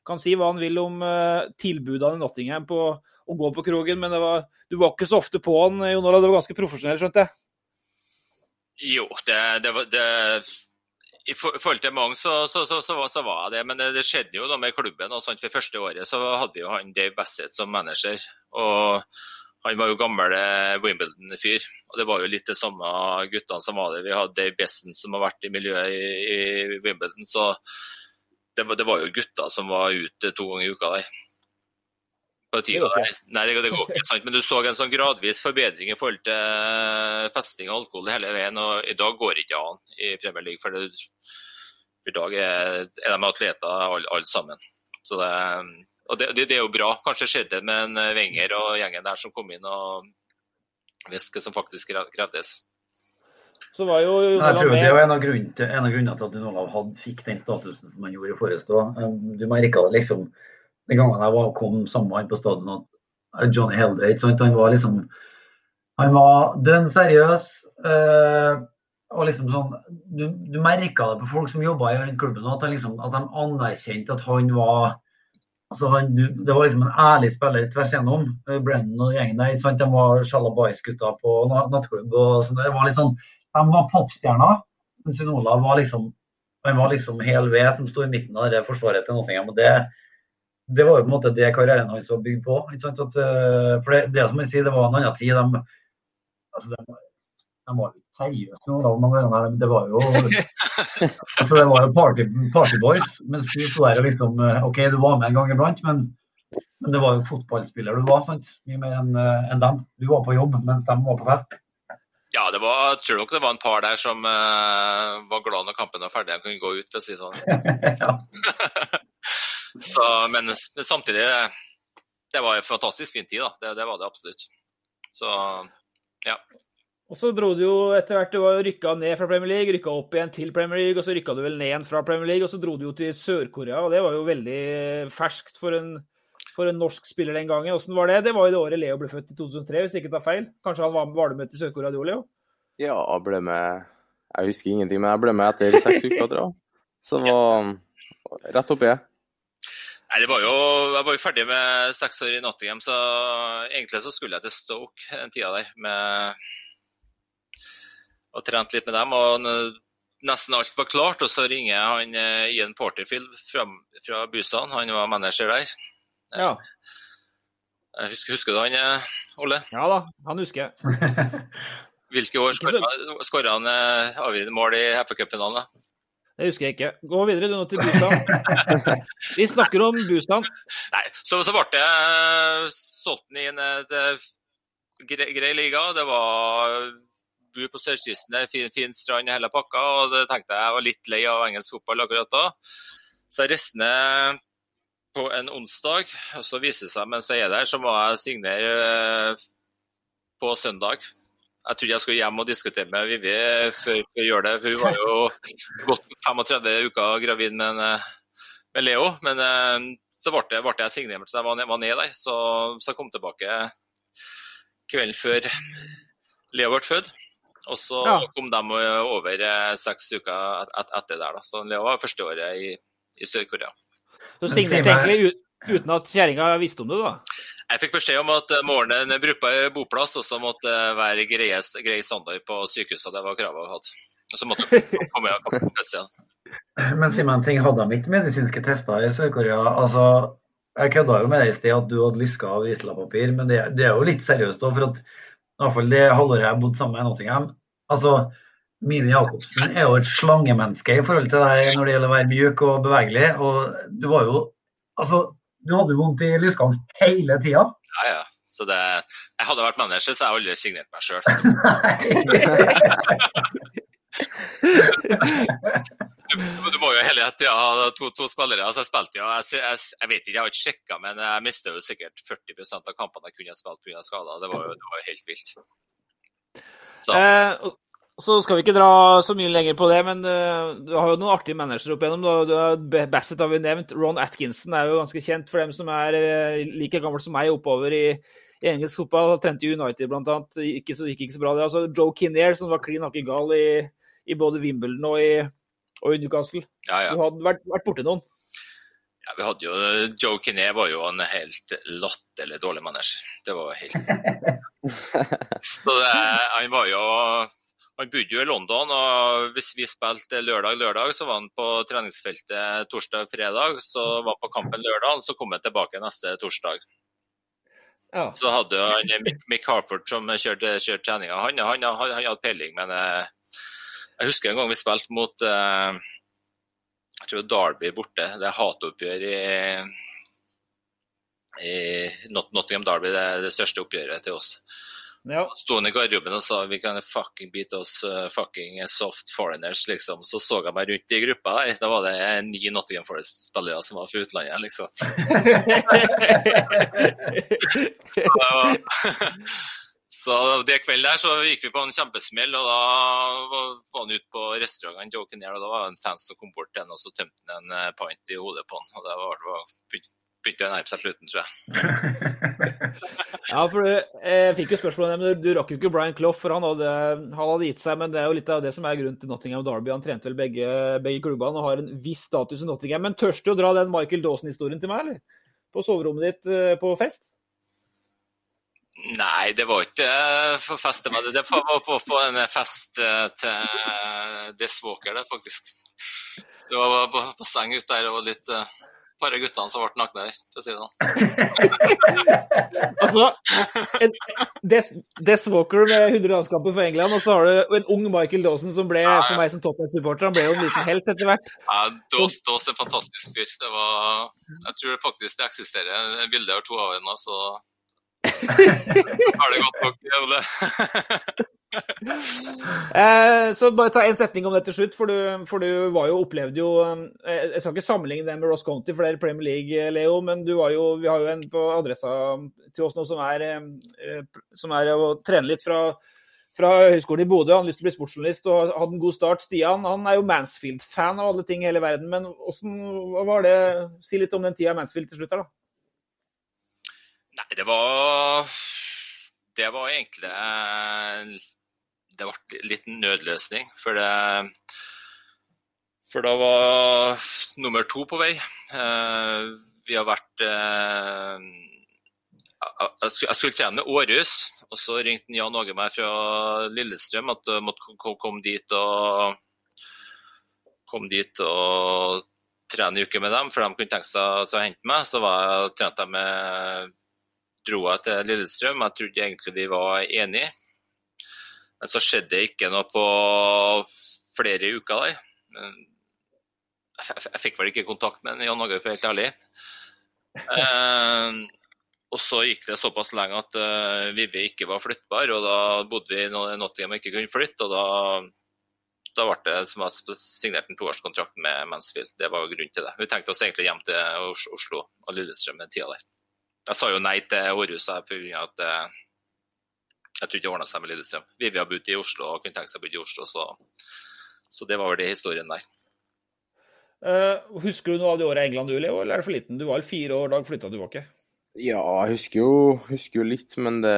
kan si hva han vil om uh, tilbudene i Nottingham på å gå på krogen, men var, du var ikke så ofte på han, Jon Olav. Det var ganske profesjonell, skjønte jeg? Jo, det, det, det i forhold til mange så, så, så, så, var det, men det, skjedde jo da med klubben. og For første året så hadde vi jo han Dave Bassett som manager. og Han var jo gammel Wimbledon-fyr. og Det var jo litt det samme guttene som var der. Vi hadde Dave Bessen som har vært i miljøet i, i Wimbledon. så det var, det var, jo gutter som var ute to ganger i uka der på tida der. Nei, det, det, går ikke, sant? Men du så en sånn gradvis forbedring i forhold til eh, festing og alkohol hele veien. og I dag går det ikke an i Premier League, for, det, for i dag er, er de atleter alle, alle sammen. Så det, og det, det, er jo bra. Kanskje skjedde med en Wenger og gjengen der som kom inn og visste hva som faktisk krevdes. Så var jo Jeg tror det var en av grunnene til, en av grunnene til at Jon Olav fikk den statusen som han gjorde i Forestå. Du merka det liksom den gangen jeg var, kom sammen han på stadion at Johnny Helde Han var liksom Han var dønn seriøs. Øh, og liksom sånn, Du, du merka det på folk som jobba i klubben, at, liksom, at de anerkjente at han var altså han, Det var liksom en ærlig spiller tvers igjennom. Eh, Brennan og gjengen der. De var Shalabais-gutta på nattklubb. og sånn. Det var litt sånn, De var popstjerner. Mens Olav var liksom han var liksom hel ved som sto i midten av det forsvaret til Nottingham. og det, det var jo på en måte det karrieren hans var bygd på. At, eh, for det, det som jeg sier, det var en annen tid. De, altså de, de var jo seriøse da, det var jo altså det var jo party, partyboys. Mens du sto der og liksom eh, OK, du var med en gang iblant, men, men det var jo fotballspiller du var. sant? Mye mer enn en dem. Du var på jobb mens de var på fest. Ja, det var, jeg tror nok det var en par der som uh, var glad når kampen var ferdig og kunne gå ut, for å si sånn. Så, men, men, samtidig, det var en fantastisk fin tid, da. Det, det var det absolutt. Så, ja. Og så dro du jo etter hvert, du var rykka ned fra Premier League, rykka opp igjen til Premier League, og så rykka du vel ned igjen fra Premier League, og så dro du jo til Sør-Korea, og det var jo veldig ferskt for en, for en norsk spiller den gangen. Åssen var det? Det var jo det året Leo ble født, i 2003, hvis jeg ikke tar feil. Kanskje han var, med med til Sør-Korea du, Leo? Ja, jeg ble med Jeg husker ingenting, men jeg ble med etter seks uker, tror jeg. Så det var rett oppi. Nei, det var jo, Jeg var jo ferdig med seks år i Nottingham, så egentlig så skulle jeg til Stoke den tida der. med og trent litt med dem. og Nesten alt var klart, og så ringer han eh, Ian Porterfield fra, fra Busan. Han var manager der. Ja. Husker, husker, du han, Olle? Ja da, han husker jeg. Hvilke år skåra han eh, avgjørende mål i FA-cupfinalen? Det husker jeg ikke. Gå videre du nå til Busan. Vi snakker om Busan. Nei, så, så ble det solgt inn i en grei liga. Det var bu på sørkysten, fin, fin strand i hele pakka. og det tenkte Jeg var litt lei av engelsk fotball akkurat da. Så jeg reiste ned på en onsdag, og så viser det seg mens jeg er der, så må jeg signere eh, på søndag. Jeg trodde jeg skulle hjem og diskutere med Vivi før, jeg gjør det. for Hun var jo godt 35 uker gravid med, med Leo. Men eh, så ble, ble jeg signert, så jeg var, var ned der. Så, så jeg kom tilbake kvelden før Leo ble født. Og så ja. kom de over eh, seks uker et, etter der. Da. Så Leo var første året i, i Sør-Korea. Du signerte egentlig uten at kjerringa visste om det, da? Jeg fikk beskjed om at morgenen brukte boplass, og så måtte det være grei standard på sykehuset. Det var kravet jeg hadde. Og så måtte jeg komme igjen. Men si meg en ting, hadde de ikke medisinske tester i Sør-Korea? Altså, jeg kødda jo med deg i sted at du hadde lyska av islapapir, men det, det, er jo litt seriøst òg. For at i hvert fall det halvåret jeg bodde sammen med Nottingham. Altså, Mine Jacobsen er jo et slangemenneske i forhold til deg når det gjelder å være mjuk og bevegelig. Og du var jo Altså, du hadde jo vondt i lyskene hele tida. Ja, ja. Så det, jeg hadde vært manager, så jeg aldri signert meg sjøl. Du, du, må jo hele tida ha to, to, spillere. altså Jeg spilte jo, jeg, jeg, jeg, vet ikke, jeg har ikke sjekka, men jeg mistet jo sikkert 40 av kampene jeg kunne ha spilt pga. skader. Det var jo, det var jo helt vilt. Så. Eh, så skal vi ikke dra så mye lenger på det, men uh, du har jo noen artige managere opp igjennom. Du, du, Bassett har vi nevnt. Ron Atkinson er jo ganske kjent for dem som er uh, like gammel som meg oppover i, i engelsk fotball. Trente United bl.a. Ikke så, gikk ikke så bra. det. Altså, Joe Kinnear, som var klin hakke gal i, i både Wimbledon og i og i Newcastle. Ja, ja. Du hadde vært, vært borti noen? Ja, vi hadde jo, Joe Kinnear var jo en helt latterlig dårlig manager. Det var helt Så det, han var jo Han bodde jo i London, og hvis vi spilte lørdag-lørdag, så var han på treningsfeltet torsdag-fredag. Så var han på kampen lørdag, så kom han tilbake neste torsdag. Ja. Så hadde han Mick Harford som kjørte, kjørte treninga. Han, han, han, han, hadde peiling, men jeg, jeg husker en gang vi spilte mot uh, jeg tror Derby borte. Det er hatoppgjør i, i Nottingham Derby, det er det største oppgjøret til oss. Ja. Sto han i garderoben og sa vi kan fucking beat oss uh, fucking soft foreigners, liksom. Så så jeg meg rundt i gruppa. Da var det ni Nottingham Forest-spillere som var fra utlandet, liksom. så, det kvelden der så gikk vi på en kjempesmell, og da var han ute på restauranten Joe Kinnear, og da var det en fans som kom bort til ham og så tømte han en pint i hodet på han. Og det var, var begynte å nærme seg slutten, tror jeg. ja, for du jeg fikk jo spørsmål men du rakk jo ikke Brian Clough, for han hadde, han hadde, gitt seg. Men det er jo litt av det som er grunnen til Nottingham Derby. Han trente vel begge, begge klubbene og har en viss status i Nottingham. Men tørste du å dra den Michael Dawson-historien til meg, eller? På soverommet ditt eh, på fest? Nei, det var ikke for feste med det. Det var på, på en fest eh, til Des Walker, det, faktisk. Det var på, på seng ute der og litt par av guttene som ble nakne der, for å si det sånn. altså, Des, Des Walker med 100 landskamper for England, og så har du en ung Michael Dawson som ble, for meg som Tottenham-supporter, han ble jo en liten helt etter hvert. Ja, Dawes, Dawes er en fantastisk fyr. Det var Jeg tror faktisk det eksisterer en bilde av to av henne, så har det godt nok. Eh, så bare ta en setning om det til slutt, for du, for du var jo, opplevde jo eh, Jeg skal ikke sammenligne det med Ross County, for det er Premier League, Leo, men du var jo, vi har jo en på adressa til oss nå som er, eh, som er å trene litt fra, fra Høgskolen i Bodø. Han har lyst til å bli sportsjournalist og hadde en god start. Stian han er jo Mansfield-fan av alle ting i hele verden, men hvordan var det? Si litt om den tida Mansfield til slutt her, da. Nei, det var Det var egentlig det ble litt nødløsning. For, det, for da var nummer to på vei. Eh, vi har vært eh, Jeg skulle trene Århus, og så ringte Jan Åge meg fra Lillestrøm at jeg måtte komme dit og kom dit og trene en uke med dem, for de kunne tenke seg å hente meg. Så var jeg, trente jeg med dro jeg til Lillestrøm. Jeg trodde egentlig vi var enige. Men så skjedde det ikke noe på flere uker der. Jeg, fikk vel ikke kontakt med Jan Åge, for helt ærlig. Eh, og så gikk det såpass lenge at uh, Vivi ikke var flyttbar, og da bodde vi i Nottingham og ikke kunne flytte. og da, da ble det som jeg signerte en toårskontrakt med Mansfield. Det var grunnen til det. Vi tenkte oss egentlig hjem til Oslo og Lillestrøm den tida der. Jeg sa jo nei til Århus pga. at uh, jeg tror ikke det ordna seg med Lillestrøm. Vivi har bodd i Oslo og kunne tenkt seg å bo i Oslo, så, så, det var vel det historien der. Uh, husker du noe av de åra i England du, Leo, eller er det for liten? Du var vel fire år da flytta du tilbake? Ja, jeg husker jo, husker jo litt, men det,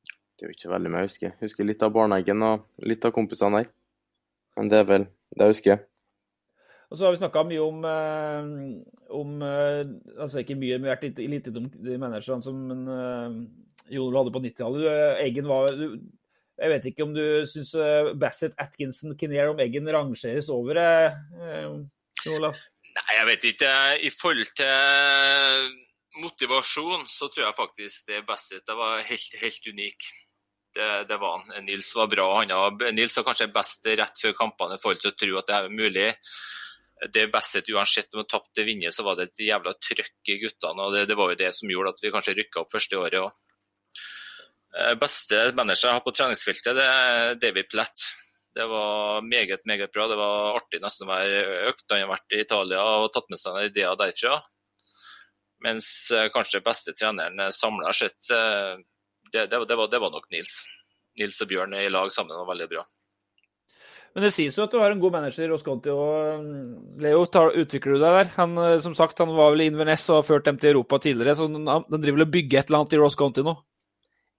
det er jo ikke veldig mye jeg husker. Jeg husker litt av barnehagen og litt av kompisene der. Men det er vel det jeg husker. Og så har vi snakka mye om, eh, om, eh, altså Ikke mye, har vært litt, litt om de managerne som men, Jon hadde på 90-tallet. Eggen var du, Jeg vet ikke om du syns uh, Bassett, Atkinson, Kinnear om Eggen rangeres over eh, Olaf? Nei, jeg vet ikke. I forhold til motivasjon så tror jeg faktisk det Bassett det var helt, helt unik. Det, det, var han. Nils var bra. Han har, Nils var kanskje best rett før kampene i forhold til å tro at det er mulig. Det Bassett, uansett om han tapte vinner, så var det et jævla trøkk i guttene. og det, det, var jo det som gjorde at vi kanskje rykka opp første året òg. Eh, beste manager jeg har på treningsfeltet, det er David Platt. Det var meget, meget bra. Det var artig nesten hver økt. Han har vært i Italia og tatt med seg noen ideer derfra. Mens eh, kanskje beste treneren eh, samla sett, det, det, det, var, det, var, nok Nils. Nils og Bjørn i lag sammen var veldig bra. Men det sies jo at du har en god manager i Rosconti. og mm, Leo, tar, utvikler du deg der? Han, som sagt, han var vel i Inverness og har ført dem til Europa tidligere, så den, driver vel og bygger et eller annet i Rosconti nå?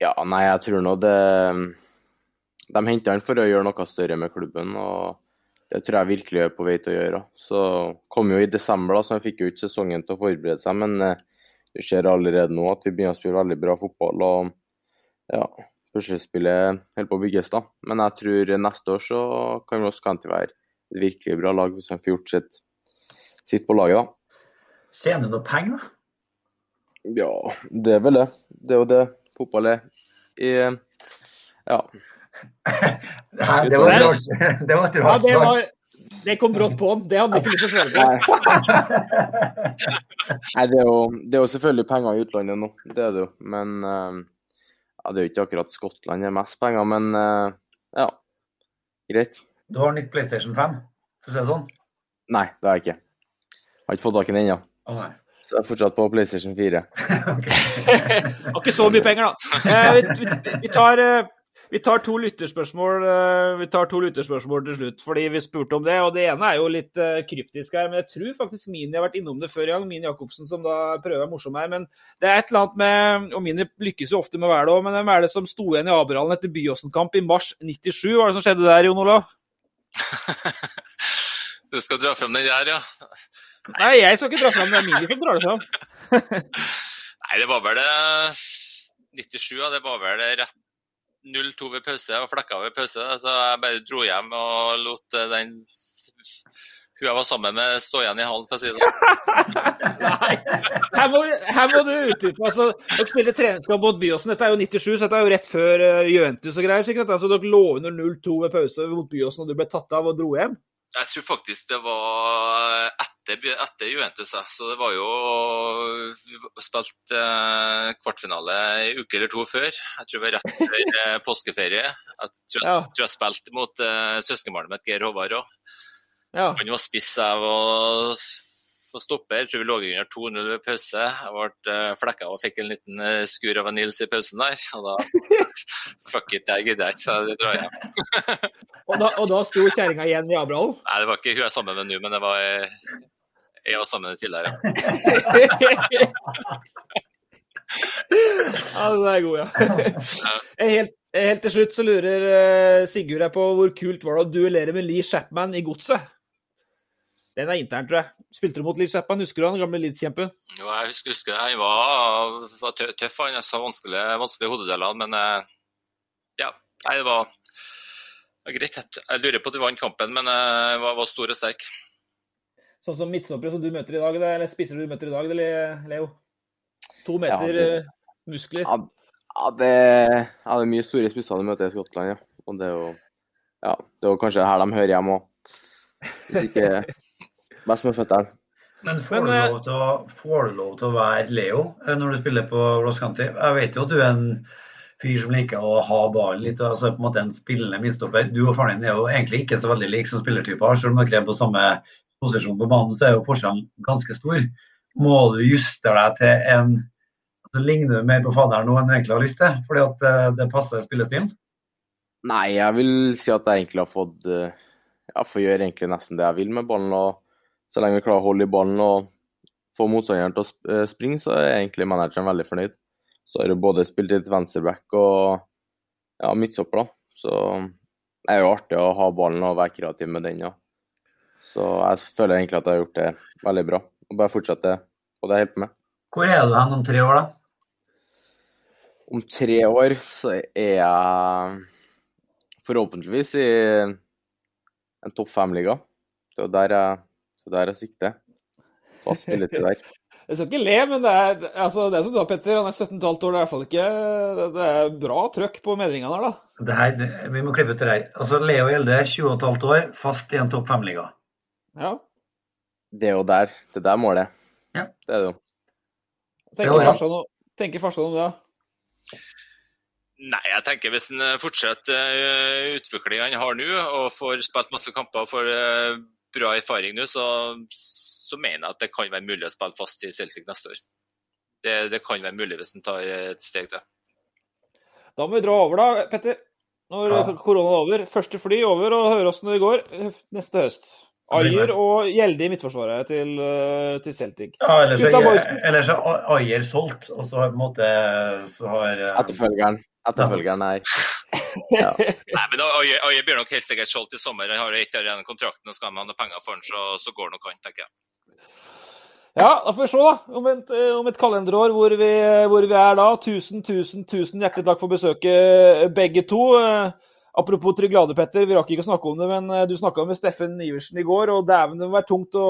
Ja, nei, jeg tror nå det De henter han for å gjøre noe større med klubben, og det tror jeg virkelig er på vei til å gjøre. Så kom jo i desember, da, så han fikk jo ikke sesongen til å forberede seg. Men eh, du ser allerede nå at vi begynner å spille veldig bra fotball. og ja, Puslespillet holder på å bygges. da. Men jeg tror neste år så kan Ross County være et virkelig bra lag hvis han får gjort sitt, sitt på laget. da. Tjener du noe penger, da? Ja, det er vel det. Det er jo det fotball er i Ja. Nei, det var et rart ja, det, var, det kom brått på han. Det hadde ikke lyst til å på. Nei, det er, jo, det er, jo, selvfølgelig penger i utlandet nå, det er det jo. Men uh, det er jo ikke akkurat Skottland det er mest penger, men uh, ja. Greit. Du har nytt PlayStation 5, for å si det sånn? Nei, det har jeg ikke. Jeg har ikke fått tak i den ennå. Så jeg er fortsatt på PlayStation 4. Har ikke så mye penger, da. Eh, vi, vi, vi, tar, eh, vi, tar, to lytterspørsmål eh, Vi tar to lytterspørsmål til slutt, fordi vi spurte om det. og Det ene er jo litt eh, kryptisk her, men jeg tror faktisk Mini har vært innom det før i gang. Mini Jacobsen, som da prøver å være morsom her. Men det er et eller annet med Og Mini lykkes jo ofte med å være det òg, men hvem er det som sto igjen i Abrahallen etter Byåsen-kamp i mars 97? Hva er det som skjedde der, Jon Olav? du skal dra frem den der, ja? Nei, jeg skal ikke dra fram. Det er Mini som drar det fram. Nei, det var vel det 97, ja. Det var vel rett 0-2 ved pause og flekka ved pause. Så jeg bare dro hjem og lot den hun jeg var sammen med, stå igjen i hallen, for å si det sånn. Nei, her må, her må du utdype. Altså, dere spilte treningskamp mot Byåsen. Dette er jo 97, så dette er jo rett før uh, Juventus og greier. sikkert. Altså, Dere lå under 0-2 ved pause mot Byåsen, og du ble tatt av og dro hjem? Jeg tror faktisk det var etter, etter Juventus, så det var jo spilt eh, kvartfinale en uke eller to før. Jeg tror det var rett før eh, påskeferie. Jeg tror jeg, ja. tror jeg spilte mot eh, søskenbarnet mitt Geir Håvard òg. Ja. Han var spiss av å få stopper. Jeg tror vi lå under 2-0 ved pause. Jeg ble uh, flekka og fikk en liten uh, skur av Nils i pausen der. Og da Fuck it, jeg gidder ikke, så det drar jeg. og, da, og da sto kjerringa igjen i Abrahold? Nei, det var ikke hun jeg er sammen med nå, men det var jeg var sammen med tidligere. ja, den er god, ja. Helt, helt, til slutt så lurer uh, Sigurd her på hvor kult var det å duellere med Lee Chapman i Godset? Den er intern, tror jeg. Spilte du mot Lee Chapman, husker du han gamle Leeds-kjempen? Jo, jeg husker, husker det. Han var, var tøff, han. Jeg sa vanskelige, vanskelige hodedeler, men uh, ja. Nei, det var, det var greit. Jeg lurer på at du vant kampen, men jeg var, var stor og sterk. Sånn som midtstoppere som du møter i dag, eller spisser du møter i dag, Leo? To meter ja, det, muskler? Ja, ja, det, ja, det er mye store spisser du møter i Skottland, ja. Og det er jo ja, det er kanskje her de hører hjemme òg. Hvis ikke best med føttene. Men får du, lov til å, får du lov til å være Leo når du spiller på Ross County? Jeg vet jo at du er en fyr som liker å ha ballen litt, altså på en måte en spillende midtstopper. Du og faren din er jo egentlig ikke så veldig like som spillertyper. Selv om dere er på samme posisjon på banen, så er jo forskjellen ganske stor. Må du justere deg til en altså, Ligner du mer på faderen nå enn du egentlig har lyst til, fordi at eh, det passer spillestilen? Nei, jeg vil si at jeg egentlig har fått Jeg ja, får gjøre egentlig nesten det jeg vil med ballen. og Så lenge vi klarer å holde i ballen og få motstanderen til å eh, springe, så er egentlig manageren veldig fornøyd. Så har du både spilt litt venstreback og ja, midtstopper, da. Så det er jo artig å ha ballen og være kreativ med den. ja. Så jeg føler egentlig at jeg har gjort det veldig bra. Og bare fortsette på det jeg holder på med. Hvor er du hen om tre år, da? Om tre år så er jeg forhåpentligvis i en topp fem-liga. Så der er, så der jeg sikter. Fast spilletid der. Jeg skal ikke le, men det er, altså, det er som du har, Petter. Han er 17,5 år. Det er i hvert fall ikke Det er bra trøkk på medringene her, da. Det her, vi må klippe ut det der. Altså, Leo Gjelde, 20,5 år, fast i en topp fem-liga. Ja. Det er jo der. Det der målet. Ja. Det er det jo. Tenker farsan om det? Nei, jeg tenker hvis han fortsetter utviklingen utviklinga han har nå, og får spilt masse kamper og får uh, bra erfaring nå, så så mener jeg at det kan være mulig å spille fast i Celtic neste år. Det, det kan være mulig hvis han tar et steg til. Da må vi dra over, da, Petter. Når ja. korona er over. Første fly over, og høre åssen det går neste høst. Ayer og Gjelde i midtforsvaret til, eh, til Celtic. Ja, ellers er Ayer solgt, og så har på en måte så har eh, Etterfølgeren. Etterfølgeren er ja. Nei, men Ayer blir nok helt sikkert solgt i sommer. Han har ikke igjen kontrakten og skal man ha penger for den, så, så går det nok an, tenker jeg. Ja, da får vi se da, om et, eh, om et kalenderår hvor vi, hvor vi, er da. Tusen, tusen, tusen hjertelig takk for besøket, begge to. Apropos Trygg Lade, Petter. Vi rakk ikke å snakke om det, men eh, du snakka med Steffen Iversen i går. og Dæven, det må være tungt å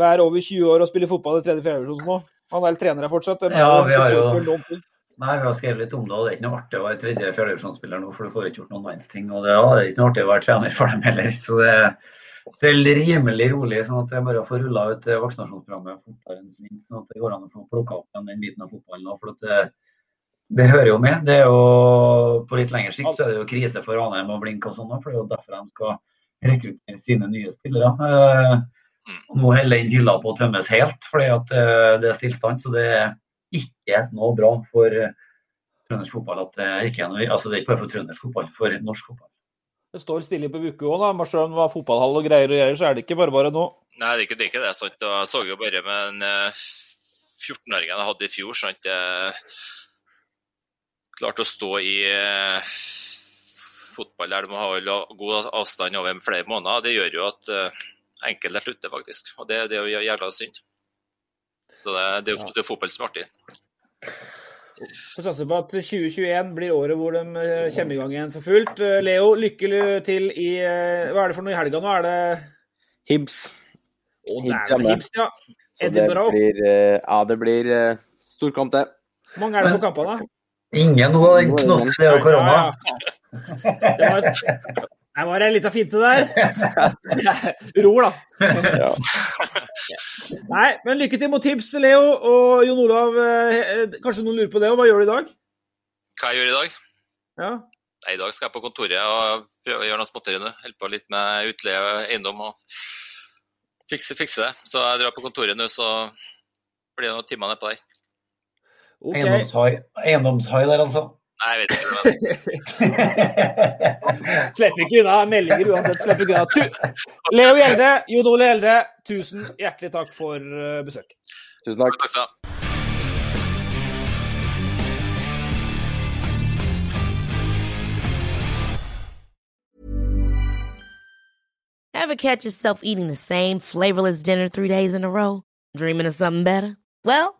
være over 20 år og spille fotball i tredje fjerdedivisjon nå. Han er trener her fortsatt? Ja, vi har jo Nei, vi har skrevet litt om det, og det er ikke noe artig å være tredje-fjerdedivisjonsspiller nå, for du får ikke gjort noen verdens ting. Og det er ikke noe artig å være trener for dem heller. Så det, det er rimelig rolig, sånn at jeg bare får rulla ut vaksinasjonsprogrammet fortere enn snilt, sånn at det går an å få plukka opp den biten av fotballen nå. For det, det, hører jo med. Det er jo, på litt lengre sikt så er det jo krise for Ranheim og Blink og sånn, for det er jo derfor de skal rekruttere sine nye spillere. Eh, Nå holder den hylla på å tømmes helt, fordi at uh, det er stillstand. Så det er ikke noe bra for uh, trøndersk fotball. at det ikke er noe, altså det er ikke bare for trøndersk fotball, for norsk fotball. Det står stille på Vuku òg, da. det var fotballhall og greier og greier, så er det ikke bare bare nå. Nei, det er ikke det. Er ikke det sant? Jeg så jo bare med den uh, 14-åringen jeg hadde i fjor. sant? Klarte å stå i uh, fotball der du må ha god avstand over flere måneder. Det gjør jo at uh, enkelte slutter, faktisk. Og det, det er jo jævla synd. Så det, det, er jo er fotball som er artig. Så satser på at 2021 blir året hvor de eh, kommer i gang igjen for fullt. Eh, Leo, lykke til i eh, Hva er det for noe i helga nå? Er det Hibs. Å, Hibs, er Hibs, ja. Edinburgh. Det blir, ja, det blir storkamp, det. Hvor mange er det på kampene? Ingen nå. den knotten er jo korona. Ja, ja. Det var der var det ei lita finte der. Ror, da. Ja. Nei, men lykke til mot tips, Leo. Og Jon Olav, eh, kanskje noen lurer på det. Og hva gjør du i dag? Hva jeg gjør i dag? Ja. Nei, I dag skal jeg på kontoret og prøve å gjøre noe småtteri nå. Holde på litt med utleie og eiendom og fikse, fikse, det. Så jeg drar på kontoret nå, så blir det noen timer nedpå der. Okay. Eiendomshai der, altså? Nei, jeg vet ikke. slipper ikke unna meldinger uansett. slipper ikke unna. Leo Gjelde, Jon Ole Gjelde, tusen hjertelig takk for eh, besøk. Tusen takk. takk Ever catch yourself eating the same flavorless dinner three days in a row? Dreaming of something better? Well,